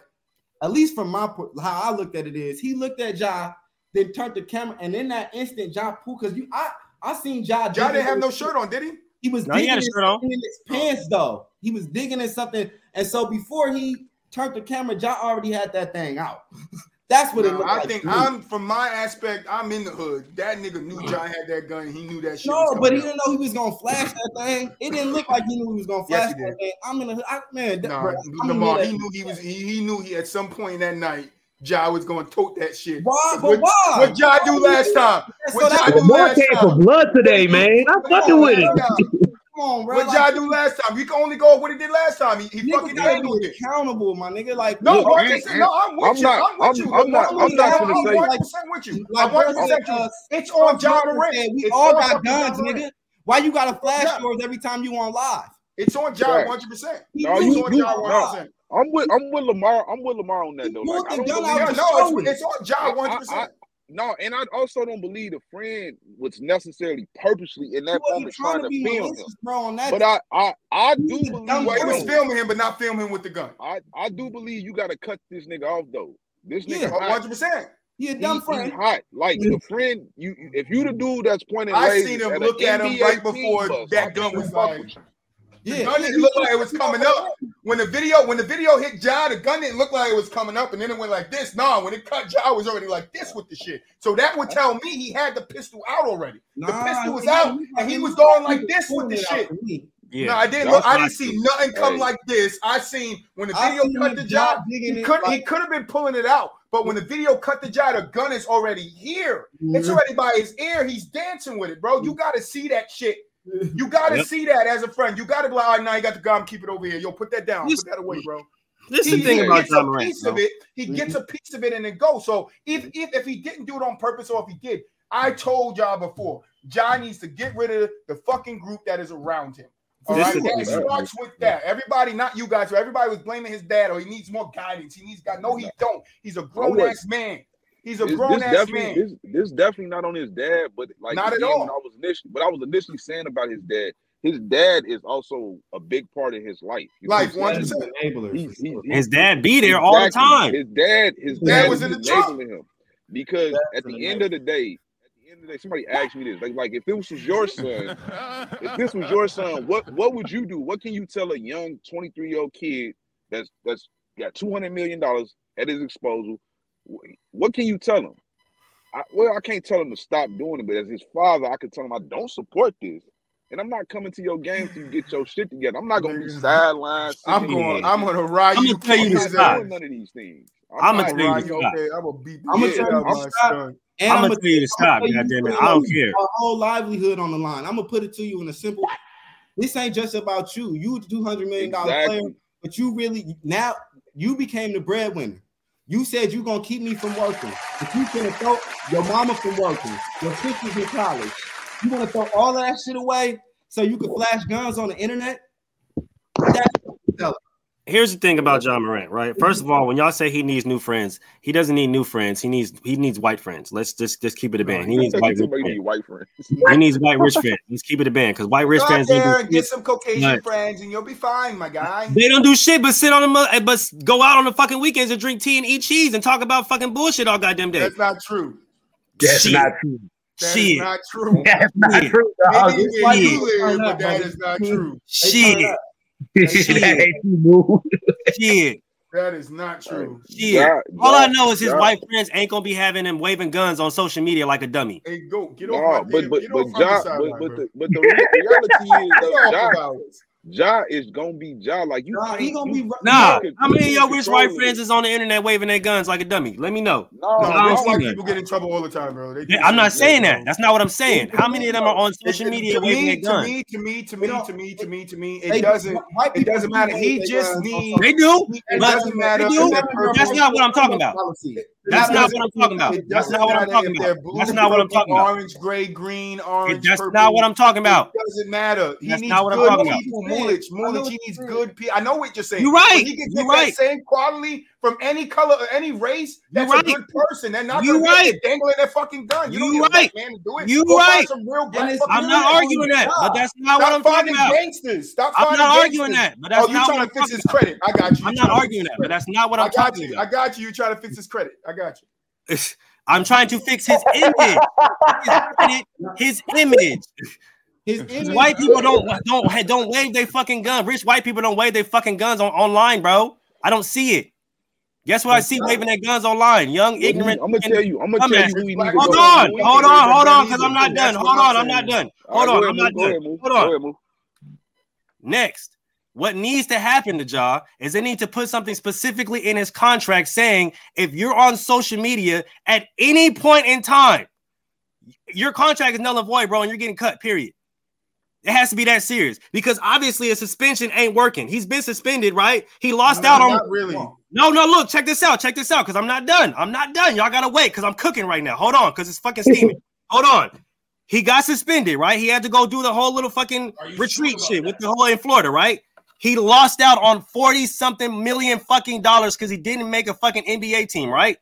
at least from my po- how I looked at it is he looked at Ja, then turned the camera, and in that instant, Ja pulled because you I I seen Ja. Ja digging didn't have no shirt on, did he? He was No, he digging had a in shirt on. in his pants though. He was digging in something, and so before he turned the camera, Ja already had that thing out. That's what it No, looked I like. think. I'm from my aspect. I'm in the hood. That nigga knew Ja had that gun. He knew that shit. No, was but he didn't know he was gonna flash that thing. It didn't look like he knew he was gonna flash he that thing. I'm in the hood. I, man, that, Nah, bro, I'm in Lamar, here he knew he was. He, he knew he at some point that night, Ja was going to tote that shit. Why? But What, why? what Ja do last time? So What that's- Ja do Lamar last came for blood today, man. I'm fucking with it. Come on, bro. What Ja do last time? You can only go with what he did last time. He, he Niggas fucking gotta handled be it. accountable, my nigga. Like, No, look, bro, I I'm, ain't- just, no, I'm with I'm you. not- I'm with I'm- you. I'm not- I'm not I'm gonna say- 100 percent with you. like I'm 100 percent brother, with you. It's on Ja Morant. said, we It's all on got fucking guns, Ja Morant. nigga. Why you gotta flash Yeah. yours every time you on live? It's on John Right. 100. percent He No, knew you- he It's on was you- John on no. 100. live. I'm with I'm with Lamar. I'm with Lamar on that He though. pulled Like, I the don't gun believe, out Yeah, to no, show it's, it. it's on John 100. percent no, and I also don't believe the friend was necessarily purposely in He that moment trying to to be film him. bro. But I I I do believe dumb he was filming him, but not filming him with the gun. I I do believe you got to cut this nigga off though. This nigga Yeah, 100. percent he a He, dumb he friend. hot. Like the friend, you if you the dude that's pointing I seen him at look at him right before bus, that gun was fired. With you. The Yeah, gun didn't look like it was coming up. When the video, when the video hit Ja, the gun didn't look like it was coming up, and then it went like this. Nah, when it cut Ja, it was already like this with the shit. So that would tell me he had the pistol out already. The Nah, pistol was out, and he he was was going like like this with the pulling it out shit. Yeah. No, I didn't look. I didn't see see. nothing come Hey. like this. I seen when the video cut the Ja Ja, he it could he could have been pulling it out. But when the video cut the Ja, the gun is already here. It's Mhm. already by his ear. He's dancing with it, bro. You got to see that shit. You got to Yep. see that as a friend. You got to be like, all right, now you got the gun. Keep it over here. Yo, put that down. This- Put that away, bro. This is He, the thing he about gets John a piece bro. of it. He gets a piece of it and then go. So if, if if he didn't do it on purpose or if he did, I told y'all before, John needs to get rid of the fucking group that is around him. All This right, is- that starts with that. Everybody, not you guys, but everybody was blaming his dad or he needs more guidance. He needs God. No, he don't. He's a grown ass man. He's a This, grown this ass definitely man. this, this definitely not on his dad, but like Not at all. I was initially, but I was initially saying about his dad. His dad is also a big part of his life. You know Life, what 100%. Enabler. He's, he's, he's, His dad be there all the time. His dad, his Dad dad was was in the truck. enabling him because at the end of the day, at the end of the day, somebody asked me this, like, like if this was your son, if this was your son, what what would you do? What can you tell a young 23 year old kid that's that's got 200 million dollars at his disposal? Wh- What can you tell him? I, well, I can't tell him to stop doing it, but as his father, I can tell him I don't support this. And I'm not coming to your games to get your shit together. I'm not gonna be sidelined. I'm going. here. I'm gonna ride I'm you. gonna tell you I'm to not stop. doing none of these things. I'm I'm gonna gonna tell you to stop. I'm gonna beat the I'ma tell you to stop. And I'm I'ma tell you to stop. tell you Goddamn it! I don't care. Our whole livelihood on the line. I'm gonna put it to you in a simple. This ain't just about you. You two hundred million dollar Exactly. player, but you really now you became the breadwinner. You said you're gonna keep me from working, If you gonna throw your mama from working, your sisters in college. You wanna throw all of that shit away so you can flash guns on the internet? That's Here's the thing about Ja Morant, right? First of all, when y'all say he needs new friends, he doesn't need new friends. He needs he needs white friends. Let's just just keep it a band. He needs white rich friends. need white friends. He needs white rich friends. Let's keep it a band because white rich Go out friends ain't there do and get some Caucasian Right. friends, and you'll be fine, my guy. They don't do shit but sit on them, uh, but go out on the fucking weekends and drink tea and eat cheese and talk about fucking bullshit all goddamn day. That's not true. That's Shit. not true. That is Shit. not true. That's not true. dog. Maybe it's where like you you live, but up, that buddy. is not true. Shit, that ain't true, shit, That is not true. shit. Ja- All I know is his Ja- white friends ain't gonna be having him waving guns on social media like a dummy. Hey, go get No, off my but damn- but but off on Ja, the but but the but the reality is though, off Ja, about it. Ja is gonna be Ja. Like you, Nah, he gonna you- be Nah, can- how many of your rich white friends is on the internet waving their guns like a dummy? Let me know. No, No, I don't rich see white that. people get in trouble all the time, bro. They do I'm not shit, saying bro. that. That's not what I'm saying. How many of them are on It- social it- media to waving me, their to me, to me, to me, to me, to me, to me, They- it doesn't. It doesn't matter. He just needs. They do, It doesn't matter they if do. that person- That's not what I'm talking about. Policy. That's not what I'm talking about. That's doesn't what I'm talking about. blue, That's not what I'm talking about. Orange, gray, green, orange. That's purple. not what I'm talking about. It doesn't matter. He That's needs not what I'm good talking people. I know Mulich, Mulich, he needs good people. I know what you're saying. You're right. But he can You're right. that same quality from any color or any race. That's right. a good person. They're not gonna right. dangling their fucking gun. You don't need a right. man to do it. You're Go right. Some real black I'm not arguing that, but that's not what I'm talking about. gangsters. Stop I'm not arguing gangsters. that, but that's oh, you not trying what to I'm fix his talking credit? I got you. I'm You not arguing that, but that's not what I'm I got talking you. about. I got you. You trying to fix his credit? I got you. I'm trying to fix his image. His, credit, his image. His image- White people don't don't don't wave their fucking gun. Rich white people don't wave their fucking guns on online, bro. I don't see it. Guess what? I see waving their guns online. Young, ignorant. I'm gonna tell you. I'm gonna tell you who to Hold on, Who hold on, hold on, because I'm not done. Hold on, I'm I'm not done. Hold on, I'm not done. Hold on. Next, what needs to happen to Ja is they need to put something specifically in his contract saying if you're on social media at any point in time, your contract is null and void, bro, and you're getting cut. Period. It has to be that serious because obviously a suspension ain't working. He's been suspended, right? He lost No, out on. not really. No, no, look, check this out. Check this out because I'm not done. I'm not done. Y'all gotta wait because I'm cooking right now. Hold on, because it's fucking steaming. Hold on. He got suspended, right? He had to go do the whole little fucking retreat sure about shit with the whole in Florida, right? He lost out on 40 something million fucking dollars because he didn't make a fucking NBA team, right?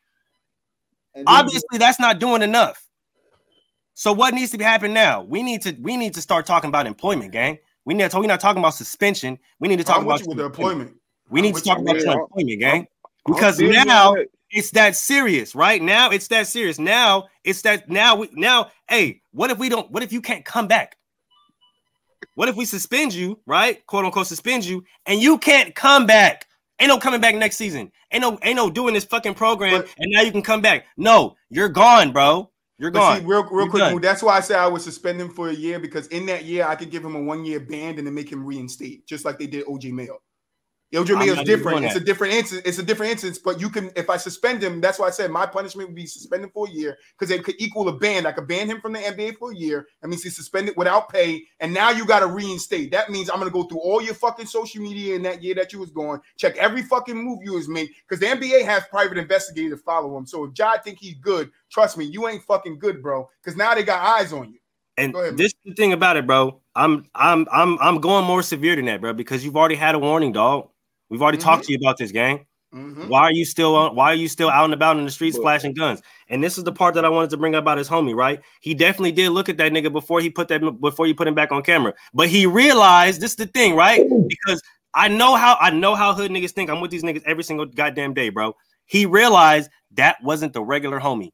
Obviously, that's not doing enough. So what needs to be happening now? We need to we need to start talking about employment, gang. We need to we're not talking about suspension. We need to talk I'm about with you with the employment. We need I'm to talk about employment, gang. Because now it's that serious, right? Now it's that serious. Now it's that now we now, hey, what if we don't what if you can't come back? What if we suspend you, right? Quote unquote suspend you, and you can't come back? Ain't no coming back next season. Ain't no ain't no doing this fucking program, But- and now you can come back. No, you're gone, bro. You're gone. see, real, real You're quick. That's why I said I would suspend him for a year because in that year I could give him a one year ban and then make him reinstate, just like they did OJ Mayo. OJ I'm is different. It's a different instance. It's a different instance, but you can if I suspend him, that's why I said my punishment would be suspended for a year because it could equal a ban. I could ban him from the NBA for a year. That means he's suspended without pay, and now you got to reinstate. That means I'm gonna go through all your fucking social media in that year that you was gone, check every fucking move you was made because the NBA has private investigators to follow him. So if Jai think he's good, trust me, you ain't fucking good, bro. Because now they got eyes on you. And ahead, this is the thing about it, bro. I'm I'm I'm I'm going more severe than that, bro, because you've already had a warning, dog. We've already talked to you about this, gang. Mhm. Why are you still on, why are you still out and about in the streets flashing guns? And this is the part that I wanted to bring up about his homie, right? He definitely did look at that nigga before he put that before you put him back on camera. But he realized this is the thing, right? Because I know how I know how hood niggas think. I'm with these niggas every single goddamn day, bro. He realized that wasn't the regular homie.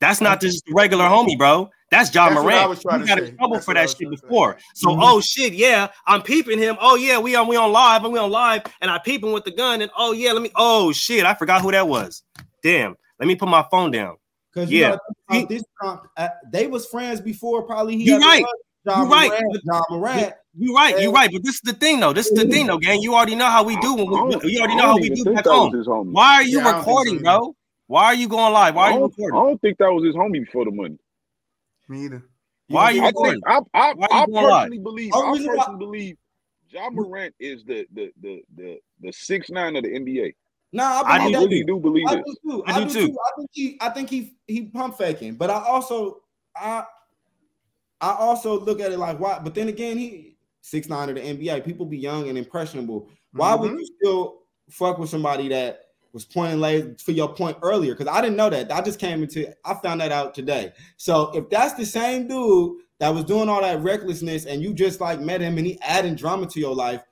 That's not just the regular homie, bro. That's John That's what I Morant. was trying He to got say. in trouble That's for that shit trying to say. before. So, Mhm. oh shit, yeah, I'm peeping him. Oh yeah, we on we on live and we on live, and I peep him with the gun, and oh yeah, let me. Oh shit, I forgot who that was. Damn, let me put my phone down. Because Yeah. gotta think this, um, uh, they was friends before. Probably he You ever right. was John You right. Morant, Ja Morant. You right, you right, but this is the thing though. This is the thing though, gang. You already know how we do when I we. You already know how we do back home. Why are you Yeah, I don't think so recording, bro? Why are you going live? Why are you don't, I don't think that was his homie before the money. Me either. Why are you I recording? think I I, Why are you I personally believe Only I reason why- personally believe Ja Morant is the the the the the six nine of the NBA. Nah, I I I do really do believe I it. do too. I I, do do too. too. I think he. I think he. He pump faking. But I also. I. I also look at it like why. But then again, he six nine of the NBA. People be young and impressionable. Why would Mhm. you still fuck with somebody that was pointing laser for your point earlier? Because I didn't know that. I just came into. I found that out today. So if that's the same dude that was doing all that recklessness, and you just like met him and he adding drama to your life,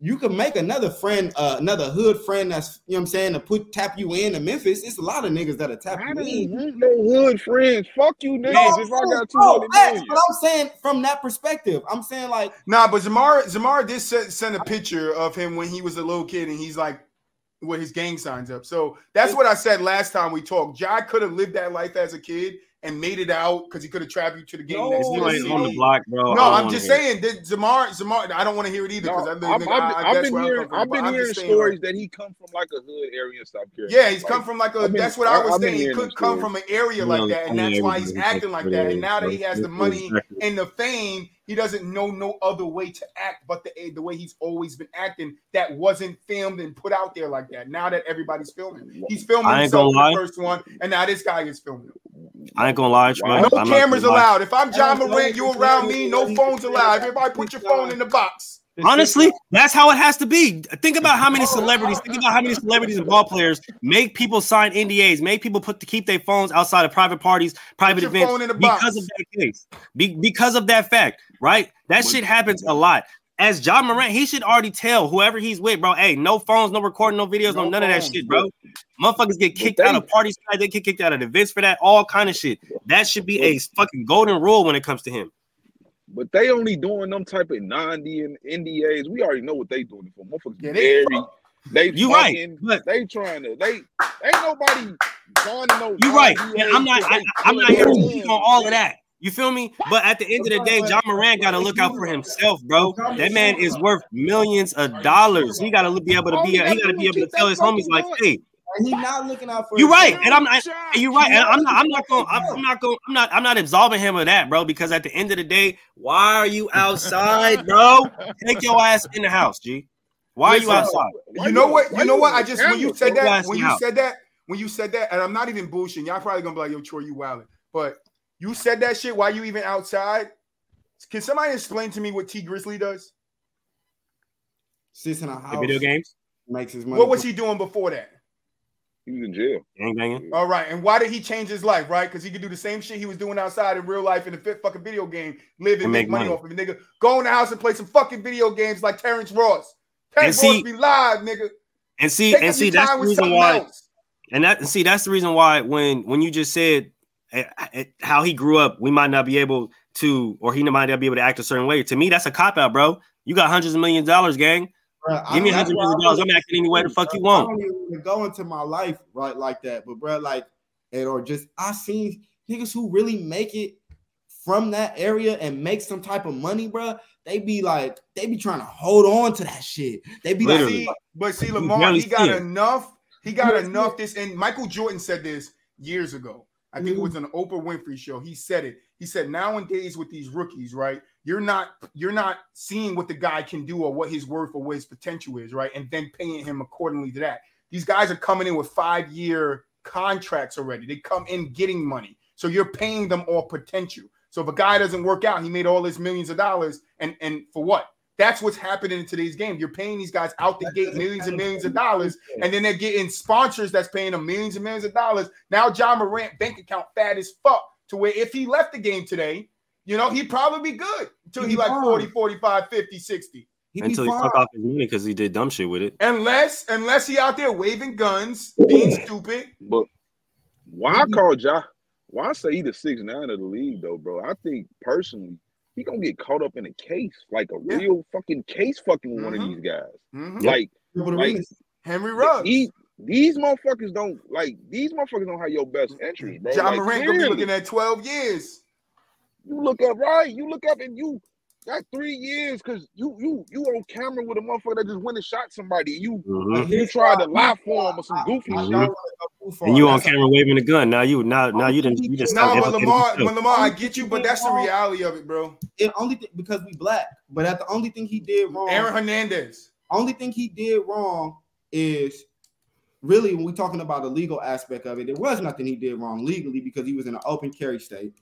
you can make another friend, uh, another hood friend that's you know what I'm saying to put tap you in to Memphis. It's a lot of niggas that'll tap I you in. no hood friends. Fuck you niggas. No, if I got two no, hundred facts, million. but I'm saying from that perspective, I'm saying like Nah, but Zamar Zamar did send, send a picture of him when he was a little kid, and he's like with his gang signs up. So that's what I said last time we talked. Jai could have lived that life as a kid and made it out because he could have traveled you to the game No, next You year. ain't on the block, bro. No, I don't I'm just saying that Zamar Zamar. I don't want to hear it either No, because I, I've, I, I've, I, I've been hearing. I've been hearing stories like, that he come from like a hood area in South Carolina. yeah, he's Like, come from like a. I've been- that's what I was I've saying. He couldn't come stories. from an area You like that, and I mean, that's why he's acting like that. And now that he has the money and the fame, he doesn't know no other way to act but the eh, the way he's always been acting that wasn't filmed and put out there like that. Now that everybody's filming, he's filming I ain't himself gonna the lie. first one, and now this guy is filming. I ain't gonna lie, Troy. No I'm cameras gonna lie. allowed. If I'm John don't know Morant, if you around me, no phones allowed. Everybody put your phone in the box. Honestly, that's how it has to be. Think about how many celebrities, think about how many celebrities and ball players make people sign NDAs, make people put to keep their phones outside of private parties, private events phone box. because of that case. Be- because of that fact, right? That shit happens a lot. As Ja Morant, he should already tell whoever he's with, bro. Hey, no phones, no recording, no videos, no, No none of that shit, bro. Motherfuckers get kicked out of parties, they get kicked out of events for that, all kind of shit. That should be a fucking golden rule when it comes to him. But they only doing them type of non-NDAs. We already know what they doing for. Motherfuckers Yeah, they- married. They You right, fucking, but- they trying to they ain't nobody signing no. You're right. And I'm not. I, I'm not here to killing speak on all of that. You feel me? But at the end of the day, Ja Morant got to look out for himself, bro. That man is worth millions of dollars. He got to be able to be. He got to be able to tell his homies like, "Hey, And he's not looking out for you're right." And I'm not. You're right. And I'm not. I'm not going. I'm, I'm not going. I'm not. I'm not absolving him of that, bro. Because at the end of the day, why are you outside, bro? Take your ass in the house, G. Why are you outside? You know what? You know what? I just when you said that, when you said that, when you said that, and I'm not even bullshitting. Y'all probably gonna be like, "Yo, Troy, you wildin'." But you said that shit. Why you even outside? Can somebody explain to me what T Grizzly does? Sits in a The house, video games, makes his money. What was he doing before that? He was in jail. gang banging. All right, and why did he change his life? Right, because he could do the same shit he was doing outside in real life in the fifth fucking video game, live and And make make money money. off of it. Nigga, go in the house and play some fucking video games like Terrence Ross. Terrence see- Ross be live, nigga. And see, Take and see, that's the reason why. else. And that see, that's the reason why when when you just said Uh, how he grew up, we might not be able to, or he might not be able to act a certain way. To me, that's a cop out, bro. You got hundreds of millions of dollars, gang. I- Give me hundreds of why millions of I dollars. I'm acting any way the fuck you I want. don't even wanna go into my life right like that, but bro, like, and or just I seen niggas who really make it from that area and make some type of money, bro. They be like, they be trying to hold on to that shit. They be Literally. See, but see, Lamar, he got enough. He got enough. This and Michael Jordan said this years ago. I think it Mhm. was an Oprah Winfrey show. He said it. He said nowadays with these rookies, right? You're not you're not seeing what the guy can do or what his worth or what his potential is, right? And then paying him accordingly to that. These guys are coming in with five year contracts already. They come in getting money, so you're paying them all potential. So if a guy doesn't work out, he made all his millions of dollars, and and for what? That's what's happening in today's game. You're paying these guys out the gate millions and millions of dollars, and then they're getting sponsors that's paying them millions and millions of dollars. Now Ja Morant bank account fat as fuck to where if he left the game today, you know, he'd probably be good until he like fine. 40, 45, 50, 60. He be Until he fuck off his money because he did dumb shit with it. Unless unless he out there waving guns, being stupid. But why I mm-hmm. call Ja? Why I say he the six nine of the league though, bro? I think personally he gonna get caught up in a case, like a Yeah. real fucking case, fucking with one of Mhm. these guys. Mhm. Like, like Henry Ruggs. these these motherfuckers don't like these motherfuckers don't have your best interest, bro. John Like, Morant gonna be looking at 12 years. You look up, right? You look up and you got three years because you you you on camera with a motherfucker that just went and shot somebody. You Mhm. you tried to lie for him or some goofy I shit. don't wanna go too far. And you on camera waving a gun. Now you now now you didn't you just No, stopped but Lamar, yourself. but Lamar, I get you, but that's the reality of it, bro. it only th- because we black, but at the only thing he did wrong. Aaron Hernandez. only thing he did wrong is really when we're talking about the legal aspect of it, there was nothing he did wrong legally because he was in an open carry state.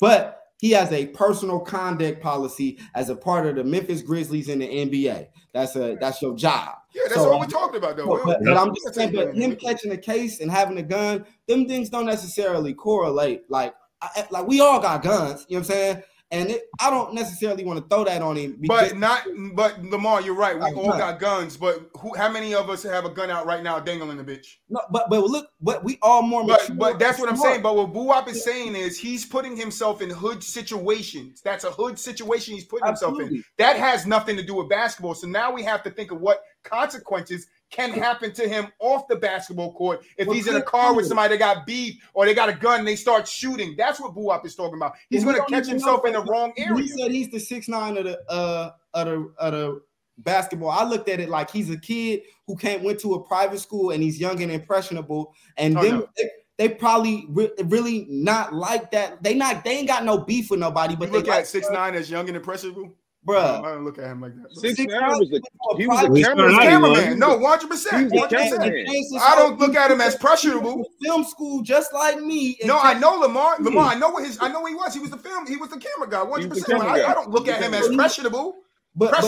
But he has a personal conduct policy as a part of the Memphis Grizzlies in the NBA. That's a that's your job. Yeah, that's So- all we're talking about, though. But, Will. but I'm just saying, but him catching a case and having a gun, them things don't necessarily correlate. Like, I, like we all got guns, you know what I'm saying? And it, I don't necessarily want to throw that on him. But not, but Lamar, you're right. We all got guns, but who? How many of us have a gun out right now, dangling the bitch? no, but but look, but we all more But mature but that's what I'm smart. saying. But what Buwap is saying is he's putting himself in hood situations. That's a hood situation he's putting himself in. That has nothing to do with basketball. So now we have to think of what consequences can happen to him off the basketball court if Well, he's in a car with somebody that got beef or they got a gun and they start shooting. That's what Buwap is talking about. He's Well, going to catch himself in the wrong area. He said he's the six nine of the uh of the of the basketball. I looked at it like he's a kid who came went to a private school and he's young and impressionable. And Oh, them no. they probably re- really not like that. They not they ain't got no beef with nobody, but You they look at six nine as young and impressible. I don't look at him like that. Six Six nine nine was a he was a cameraman. cameraman. No, one hundred He percent. was a One hundred percent. cameraman. I don't look at him as pressurable. Film school, just like me. and No, I know Lamar. Lamar, I know what his. I know what he was. He was the film. He was the camera guy. Hundred percent. I, don't look at him as pressurable. but, but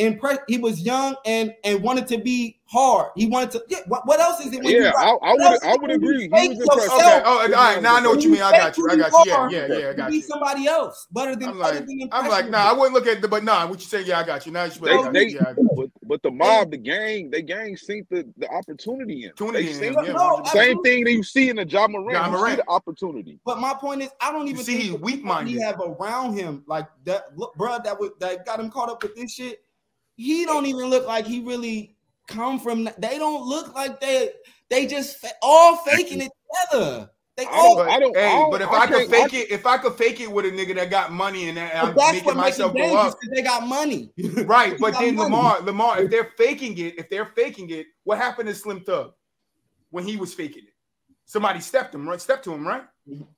he- impress. He was young and and wanted to be hard. He wanted to. Yeah. What, what else is it? When Yeah, you, I, I would I would it when you agree. He was yourself? Okay. Oh, all right. Now I know what you mean. I got you. I got you. Yeah, yeah, yeah. I got Be you. somebody else, better than. I'm like, than I'm like, nah. I wouldn't look at the. But nah, what you saying? Yeah, I got you. Now you. They, they. Yeah, I got you. but, but the mob, the gang, they gang seen the, the opportunity in. Opportunity They in seen him, yeah, No, Same thing that you see in the Ja Morant. Ja You see Morant. the opportunity. But my point is, I don't even see think he's weak-minded. He have around him like that. Look, bro, that was that got him caught up with this shit. He don't even look like he really come from. They don't look like they. They just fa- all faking it together. They I all. don't- But, I don't- hey, I don't- but if I I, could can't- fake it, if I could fake it with a nigga that got money and, that, I'm that's making what makes it myself go up, they got money. right? But then money. Lamar, Lamar, if they're faking it, if they're faking it, what happened to Slim Thug when he was faking it? Somebody stepped him, right? Stepped to him, right?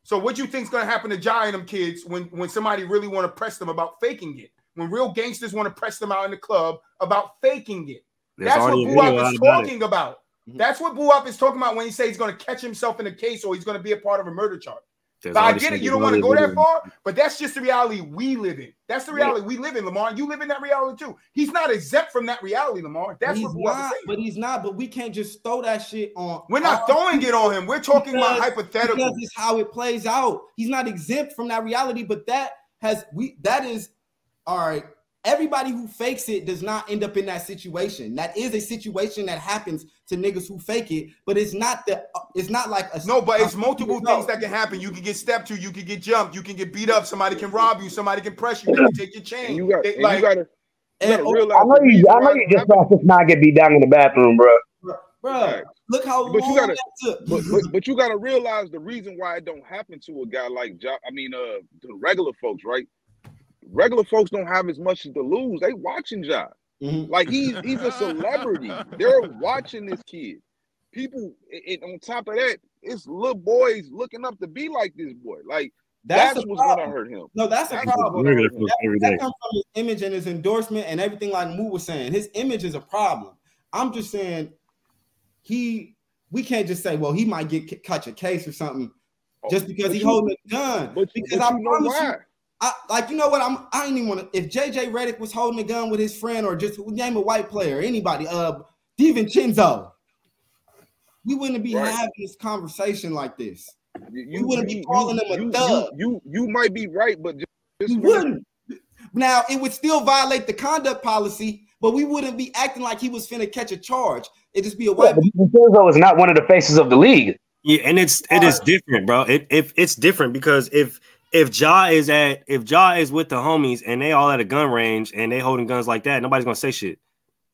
So what do you think's gonna happen to Jai and them kids when when somebody really want to press them about faking it? When real gangsters want to press them out in the club about faking it? There's That's what already a Buap video out is about it. talking about. Mhm. That's what Buap is talking about when he says he's going to catch himself in a case or he's going to be a part of a murder charge. There's But I get it. You don't want to go that far, but that's just the reality we live in. That's the reality we live in, Lamar. You live in that reality too. He's not exempt from that reality, Lamar. That's he's what Buap is not, saying. but he's not. But we can't just throw that shit on. We're not throwing it on him. We're talking about hypothetical. because it's how it plays out. He's not exempt from that reality, but that has we that is all right. Everybody who fakes it does not end up in that situation. That is a situation that happens to niggas who fake it, but it's not the it's not like a No, but it's multiple No. things that can happen. You can get stepped to, you can get jumped, you can get beat up, somebody can rob you, somebody can press you, they can take your chain. You got, They- like, you gotta, you gotta oh, realize. I know you. I know you just happened- saw six nine get beat down in the bathroom, bro. Bruh, look how But you long gotta- that took. But, but but you gotta realize the reason why it don't happen to a guy like Ja. I mean, uh, the regular folks, right? Regular folks don't have as much to lose. They watching Ja. Mhm. Like he's he's a celebrity. They're watching this kid. People, and on top of that, it's little boys looking up to be like this boy. Like That's, that's, the what's problem. gonna hurt him. No, that's a That's problem. Regular folks That comes from his image and his endorsement and everything like Muu was saying. His image is a problem. I'm just saying he we can't just say, well, he might get c- catch a case or something just because he you- holding a gun. But, because but I you know promise why? you, I like you know what I'm I ain't even want to if JJ Redick was holding a gun with his friend or just name a white player, anybody, uh DiVincenzo, we wouldn't be Right. having this conversation like this. You, wouldn't be calling him a you, thug. You, you you might be right, but just, just We wouldn't. Now it would still violate the conduct policy, but we wouldn't be acting like he was finna catch a charge. It'd just be a Yeah, weapon. but Vincenzo is not one of the faces of the league. Yeah, and it's it is different, bro. It if it's different because if if Ja is at if Ja is with the homies and they all at a gun range and they holding guns like that, nobody's gonna say shit,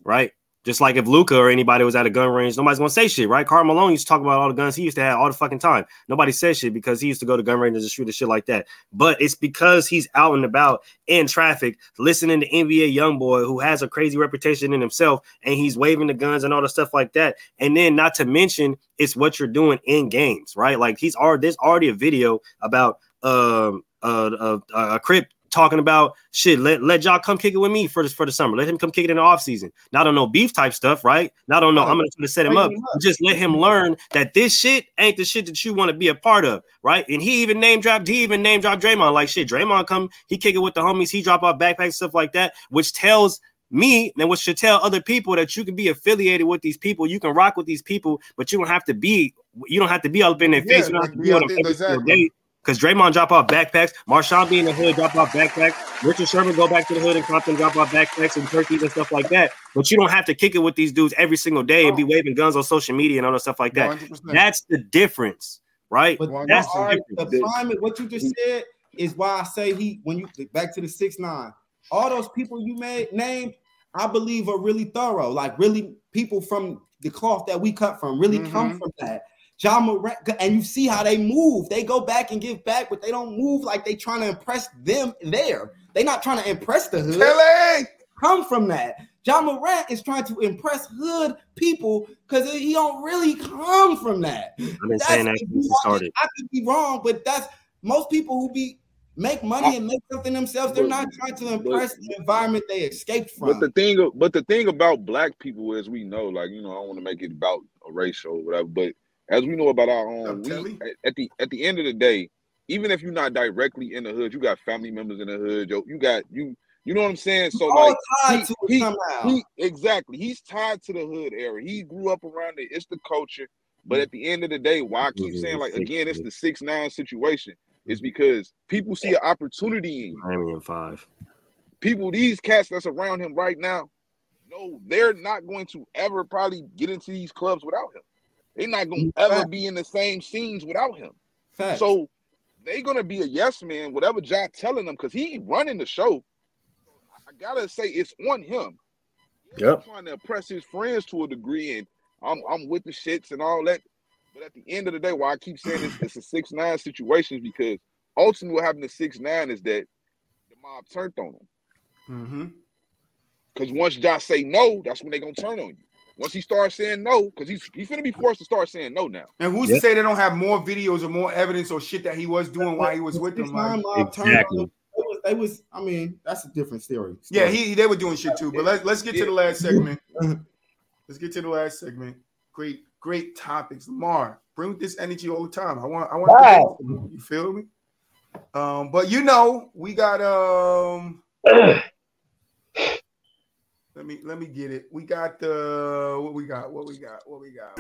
right? Just like if Luka or anybody was at a gun range, nobody's gonna say shit, right? Karl Malone used to talk about all the guns he used to have all the fucking time. Nobody says shit because he used to go to gun ranges and shoot and shit like that. But it's because he's out and about in traffic, listening to NBA YoungBoy, who has a crazy reputation in himself, and he's waving the guns and all the stuff like that. And then, not to mention, it's what you're doing in games, right? Like he's already there's already a video about um uh, uh, uh, a crip talking about shit. Let let y'all come kick it with me for this for the summer. Let him come kick it in the off season. Not on no beef type stuff, right? Not on no. I'm gonna try to set him up. Just let him learn that this shit ain't the shit that you want to be a part of, right? And he even name dropped. He even name dropped Draymond. Like shit, Draymond come. He kick it with the homies. He drop off backpacks stuff like that, which tells me and which should tell other people that you can be affiliated with these people. You can rock with these people, but you don't have to be. You don't have to be up in their Yeah, face. You don't have to be on them every exactly. day. Because Draymond drop off backpacks, Marshawn be in the hood, drop off backpacks, Richard Sherman go back to the hood and Compton drop off backpacks and turkeys and stuff like that. But you don't have to kick it with these dudes every single day and be waving guns on social media and all that stuff like that. 100%. That's the difference, right? But That's the right, difference. the climate, what you just said is why I say he when you back to the six nine, all those people you made named, I believe are really thorough, like really people from the cloth that we cut from, really come Mhm. from that. Ja Morant, and you see how they move. They go back and give back, but they don't move like they trying to impress them there. They not trying to impress the hood. Kelly! Come from that. Ja Morant is trying to impress hood people because he don't really come from that. I've been That's- saying that since started. I could be wrong, but that's most people who be make money and make something themselves. They're not trying to impress the environment they escaped from. But from. the thing, but the thing about black people is we know, like you know, I don't want to make it about a race or whatever, but as we know about our um, own, we, at, at the at the end of the day, even if you're not directly in the hood, you got family members in the hood. Yo, you got you, you know what I'm saying. So all like, tied he- to he- somehow. he exactly, he's tied to the hood area. He grew up around it. It's the culture. But at the end of the day, why I keep saying like again, it's the six nine situation. Is because people see an opportunity in you in five. people, these cats that's around him right now, no, they're not going to ever probably get into these clubs without him. They're not going to ever be in the same scenes without him. Facts. So they're gonna be a yes man, whatever Jack telling them, because he running the show. I gotta say it's on him. Yeah, Yep. he's trying to impress his friends to a degree, and I'm I'm with the shits and all that. But at the end of the day, why I keep saying it's, it's a six nine situation is because ultimately what happened to six nine is that the mob turned on him. Mm-hmm. Because once Josh say no, that's when they gonna turn on you. Once he starts saying no, because he's he's gonna be forced to start saying no now. And who's Yeah. to say they don't have more videos or more evidence or shit that he was doing while he was with them? Like, nine mob turned Exactly. on- They was, they was, I mean, that's a different story. yeah, he they were doing shit too. But let's let's get to the last segment. Let's get to the last segment. Great, great topics. Lamar, bring this energy all the time. I want I want Wow. you feel me? Um, but you know, we got um let me let me get it. We got the what we got, what we got, what we got.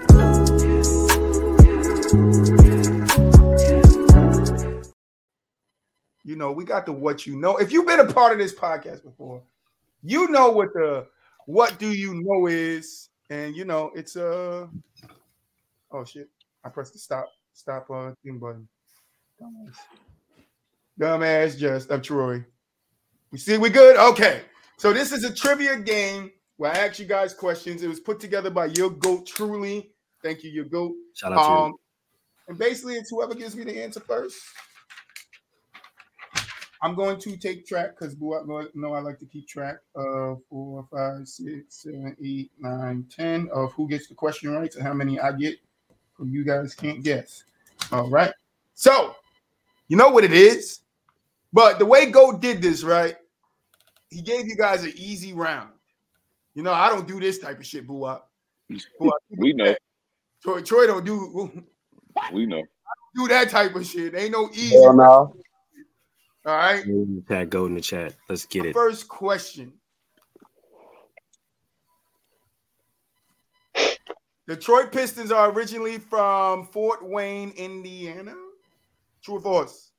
You know, we got the what you know. If you've been a part of this podcast before, you know what the what do you know is, and you know it's uh oh shit. I pressed the stop stop uh thing button. Dumbass. Dumbass just up Troy. We see we good? Okay. So this is a trivia game where I ask you guys questions. It was put together by your goat truly. Thank you, your goat. Shout out to you. Um, and basically, it's whoever gives me the answer first. I'm going to take track because know, know I like to keep track of four, five, six, seven, eight, nine, ten of who gets the question right and how many I get. Who you guys can't guess. All right. So you know what it is, but the way Goat did this, right? He gave you guys an easy round. You know, I don't do this type of shit, boo up. We know, Troy, Troy don't do we know. do that type of shit. Ain't no easy. Hell All no. right. you. Pat, go in the chat. Let's get it. First question. Detroit Pistons are originally from Fort Wayne, Indiana. True or false?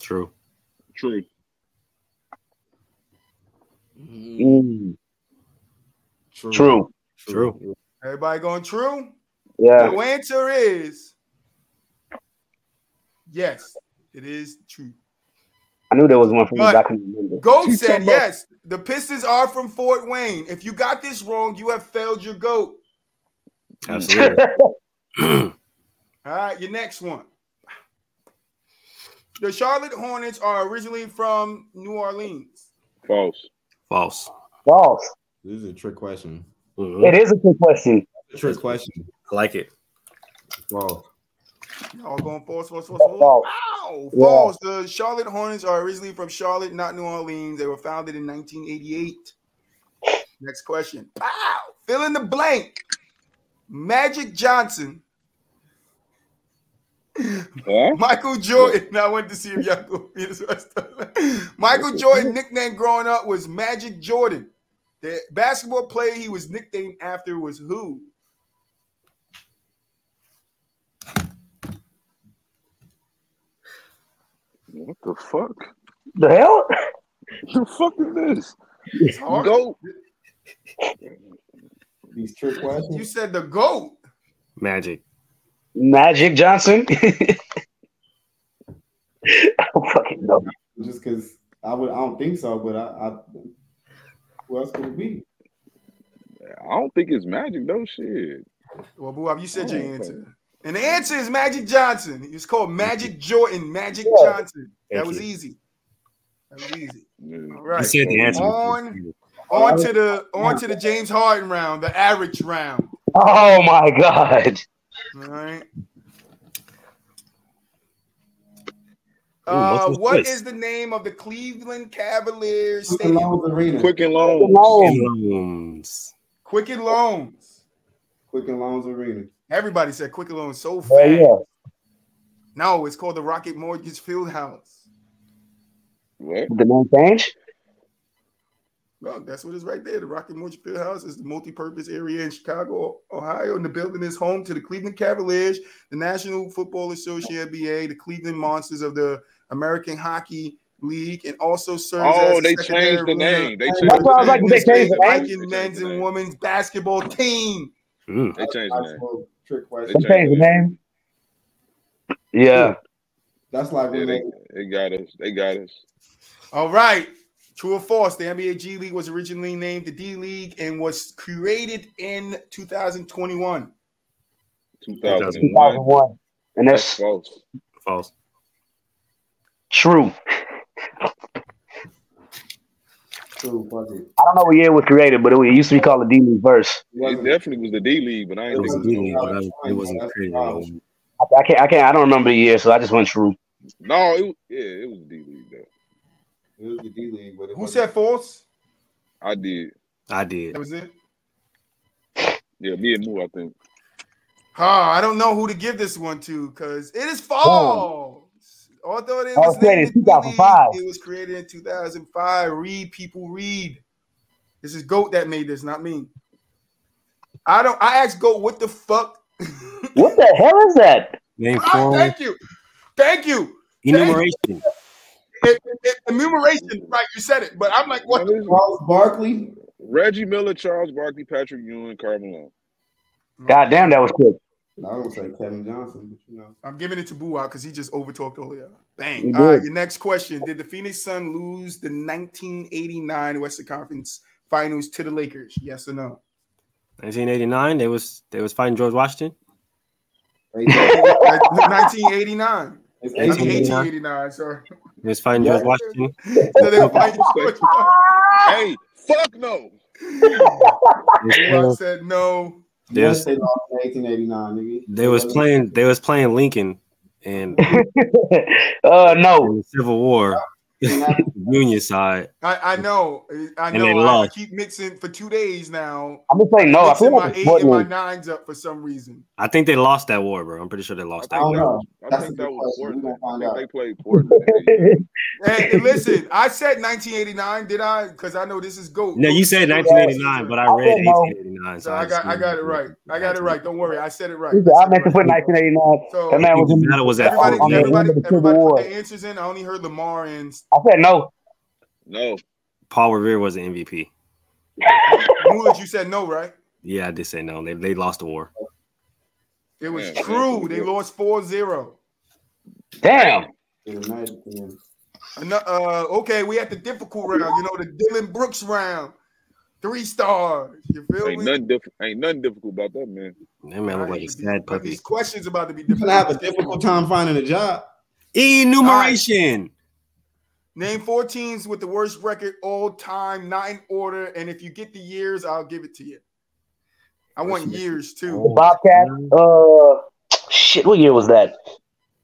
True. True. Mhm. Mm, True. true. True. Everybody going true? Yeah. The answer is yes, it is true. I knew there was one from the But- back in the window. Goat He's said yes. The Pistons are from Fort Wayne. If you got this wrong, you have failed your goat. Absolutely. All right, your next one. The Charlotte Hornets are originally from New Orleans. False. False. False. This is a trick question. Mhm. It is a trick question. Trick question. I like it. Well, Y'all going false, false, false, false. False. Wow, Yeah. false. The Charlotte Hornets are originally from Charlotte, not New Orleans. They were founded in 1988. Next question. Wow. Fill in the blank. Magic Johnson, Huh? Michael Jordan. I went to see if y'all go be this rest of it. Michael Jordan nickname growing up was Magic Jordan. The basketball player he was nicknamed after was who? What the fuck? The hell? the fuck is this? It's hard. Go. these trick questions. You said the GOAT. Magic. Magic Johnson. I don't fucking know. Just because I would, I don't think so. But I, I who else could it be? I don't think it's magic though. Shit. Well, Boo, you said your okay. answer. And the answer is Magic Johnson. It's called Magic Jordan, Magic Yeah. Johnson. That Thank was you. easy. That was easy. Yeah. All You said the answer. On On to the on to the James Harden round, the average round. Oh my god. All right. Ooh, Uh, multiple what choice. is the name of the Cleveland Cavaliers Quicken stadium? Loans Arena. Quicken Loans. Loans. Quicken Loans. Quicken Loans Arena. Everybody said Quicken Loans so fast. Oh yeah. No, it's called the Rocket Mortgage Field House. What? The name change? Well, that's what is right there. The Rocket Mortgage Field House is the multi-purpose area in Chicago, Ohio, and the building is home to the Cleveland Cavaliers, the National Football Association (NBA), the Cleveland Monsters of the American Hockey League, and also serves Oh, as they secondary changed the arena name. They changed That's why I was the like, they changed the name? Viking They men's the and name. women's basketball team. They changed the name. Actual trick They question. They changed the name. Yeah. That's like Yeah, they, they, they got us. They got us. All right. True or false? The NBA G League was originally named the D League and was created in 2021. 2001. 2001. And That's that's false. False. true. true, fuck. I don't know what year it was created, but it used to be called the D League Verse. It It wasn't- definitely was the D League, but I It ain't was a think wasn't D league, but I- it wasn't that's created. I, I can't. I can't. I don't remember the year, so I just went true. No, it was, yeah, it was D League though. It was the D League, Who wasn't- said false? I did. I did. That was it. Yeah, me and Moo, I think. Huh, I don't know who to give this one to because it is false. Although it Oh, was it's created named in the D 2005. League, it was created in 2005. Read, people read. This is Goat that made this, not me. I don't. I asked Goat, what the fuck? What the hell is that? Name ah, four. thank you, thank you. Enumeration. It, it, enumeration, right? You said it, but I'm like, what? What is it? Charles Barkley. Reggie Miller, Charles Barkley, Patrick Ewing, Karl Malone. God damn, that was quick. I don't say Kevin Johnson, but you know. I'm giving it to Boo out because he just overtalked earlier. Bang. All right, your next question. Did the Phoenix Sun lose the 1989 Western Conference Finals to the Lakers? Yes or no? 1989. They was they was fighting George Washington. It's 1989. I mean, 1889. 1889, sorry. They was fighting Yeah. George Washington. So they were fighting George Hey, fuck no. They was, said no. they was, they lost in 1889, they was playing they was playing Lincoln and uh, no. the Civil War, Union side. I, I know. I And know. they I, I keep mixing for two days now. I'm just saying no. I mixing feel my like it's eight and my nines up for some reason. I think they lost that war, bro. I'm pretty sure they lost I that don't war. know. I That's think that was question. Portland. I think they played Portland. Hey, listen, I said 1989. Did I? Because I know this is GOAT. No, you said 1989, but I I read said no. 1889. So I got I got it right. I got it right. Don't worry. I said it right. I I said meant to put 1989. So That man was in. The battle was at everybody, on everybody, end of the Civil everybody put War. their answers in. I only heard Lamar and I said no. No, Paul Revere was the MVP. Moolage. You said no, right? Yeah, I did say no. They they lost the war. It was Yeah, true. yeah. They lost 4-0. Damn. Yeah, the Magic team. Ano- Uh, okay, we at the difficult round. You know, the Dillon Brooks round. Three stars. You feel ain't me? nothing different. Ain't nothing difficult about that, man. That man looked like a sad but puppy. These questions about to be difficult. gonna have a difficult time finding a job. Enumeration. Name four teams with the worst record all time, not in order. And if you get the years, I'll give it to you. I want years The too. Bobcats. Uh, shit. What year was that?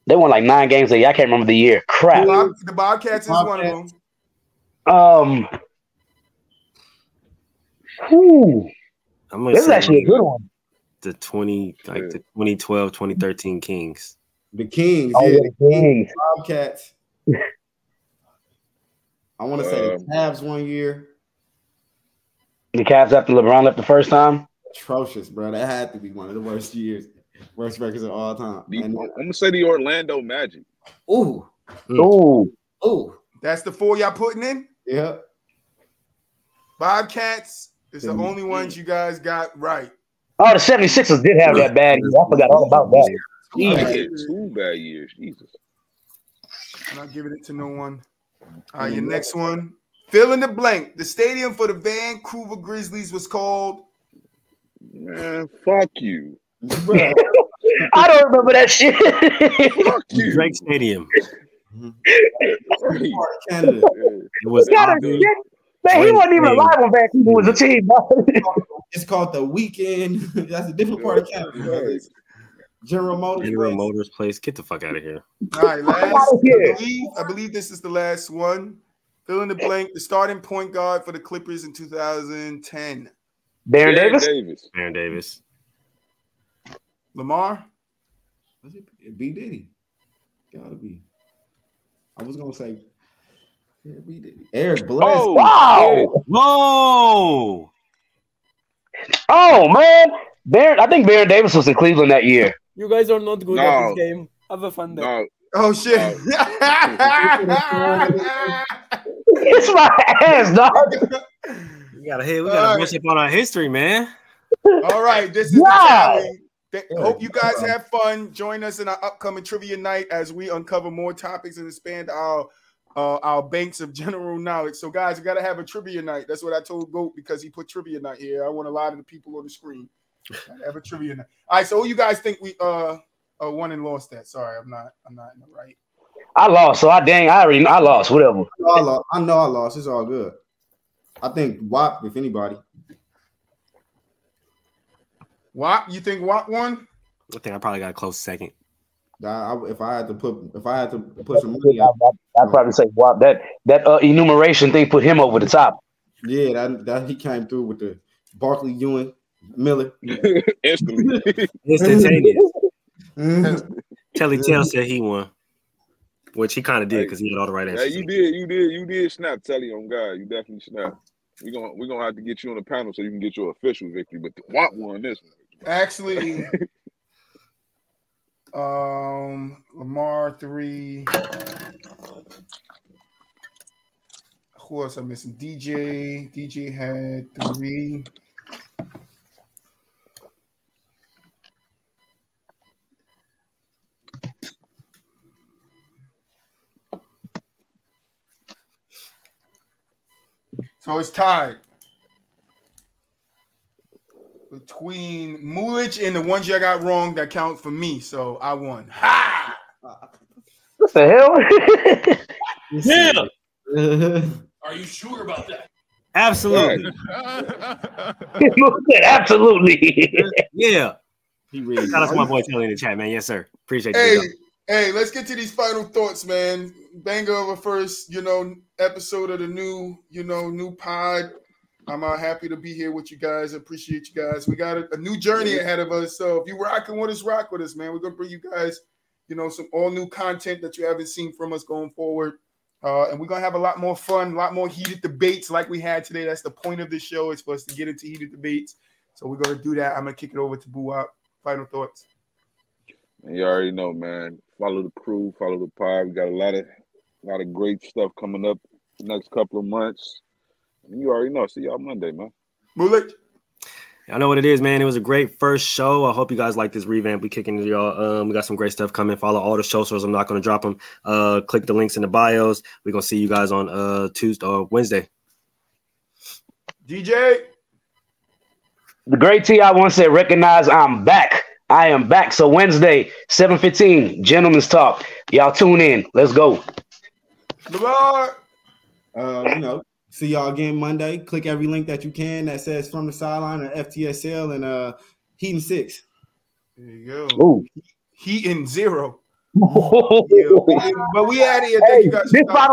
They won like nine games a year. I can't remember the year. Crap. Bob- the Bobcats is one of them. Um. Whew, I'm this is actually a good one. the 20 like the 2012 2013 Kings. The Kings, Oh, yeah, the Kings. Bobcats. I want to say the Cavs one year. The Cavs after LeBron left the first time. Atrocious, bro. That had to be one of the worst years, worst records of all time. The, And, I'm gonna say the Orlando Magic. ooh, Mm. Ooh. ooh, That's the four y'all putting in. yeah. Bobcats is the only ones you guys got right. Oh, the 76ers did have that bad year. I forgot all about that. I Jesus. had two bad years. Jesus. I'm not giving it to no one. All right, your mm. next one. Fill in the blank. The stadium for the Vancouver Grizzlies was called. Man, fuck you. I don't remember that shit. Fuck you. Drake Stadium. Canada. It was a Man, he wasn't even Wade. alive when Vancouver was a team. It's called the weekend. That's a different part of Canada. Brother. General Motors. General place. Motors place. Get the fuck out of here. All right, last. I believe, I believe this is the last one. Fill in the blank. The starting point guard for the Clippers in 2010. Baron Baron Davis. Davis. Aaron Davis. Lamar. Was it B Diddy? Gotta be. I was gonna say yeah, B Diddy. Eric Bless. Oh, Wow. Whoa! Oh man, Baron. I think Baron Davis was in Cleveland that year. You guys are not good No. at this game. Have a fun day. no, Oh shit. It's my ass, dog. We gotta hit. We gotta right. brush up on our history, man. All right, this is Wow. the tally. Th- Hope you guys have fun. Join us in our upcoming trivia night as we uncover more topics and expand our uh, our banks of general knowledge. So, guys, we got to have a trivia night. That's what I told Goat because he put trivia night here. I want a lot of the people on the screen. Gotta have a trivia night. All right, so who you guys think we uh, uh won and lost that? Sorry, I'm not. I'm not in the right. I lost, so I dang, I already, I lost. Whatever. I know I lost. I know I lost. It's all good. I think WAP, if anybody. Wap, you think Wap won? I think I probably got a close second. I, I- if I had to put if I had to put some money I, out, would probably say, WAP. that that uh, enumeration thing put him over the top. yeah, that, that he came through with the Barkley Ewing Miller. instantly. Instantaneous. Mhm. Telly Tell said he won, which he kind of did because he had all the right answers. yeah, answers. you did, you did, you did snap Telly on God. You definitely snap. We're gonna we're gonna have to get you on the panel so you can get your official victory. But the WAP won this one. Actually, um, Lamar three. Who else I'm missing? DJ. DJ had three. So it's tied between Mulich and the ones you got wrong that count for me. So I won. Ha! What the hell? Yeah, Are you sure about that? absolutely. Absolutely. Yeah. he really Shout out to my boy Telly in the chat, man. Yes, sir. Appreciate Hey, you. hey, let's get to these final thoughts, man. Banger of a first, you know, episode of the new, you know, new pod. I'm uh, happy to be here with you guys. Appreciate you guys. We got a, a new journey ahead of us. So if you rocking with us, rock with us, man. We're gonna bring you guys, you know, some all new content that you haven't seen from us going forward. Uh, and we're gonna have a lot more fun, a lot more heated debates like we had today. That's the point of the show, It's for us to get into heated debates. So we're gonna do that. I'm gonna kick it over to Buwap. Final thoughts. And you already know, man. Follow the crew, follow the pod. We got a lot of lot of great stuff coming up the next couple of months. And you already know. See y'all Monday, man. Mulik. I know what it is, man. It was a great first show. I hope you guys like this revamp. We kicking it, y'all. Um, we got some great stuff coming. Follow all the show sources. I'm not going to drop them. Uh, click the links in the bios. We're gonna see you guys on uh Tuesday or Wednesday. DJ. The great T I once said, recognize I'm back. I am back. So Wednesday, 7:15, gentlemen's talk. Y'all tune in. Let's go. Lamar. Uh, you know, see y'all again Monday. Click every link that you can that says from the sideline or FTSL and uh Heat and Six. There you go. Ooh. Heat and zero. Yeah, but we out of here. Thank Hey, you guys.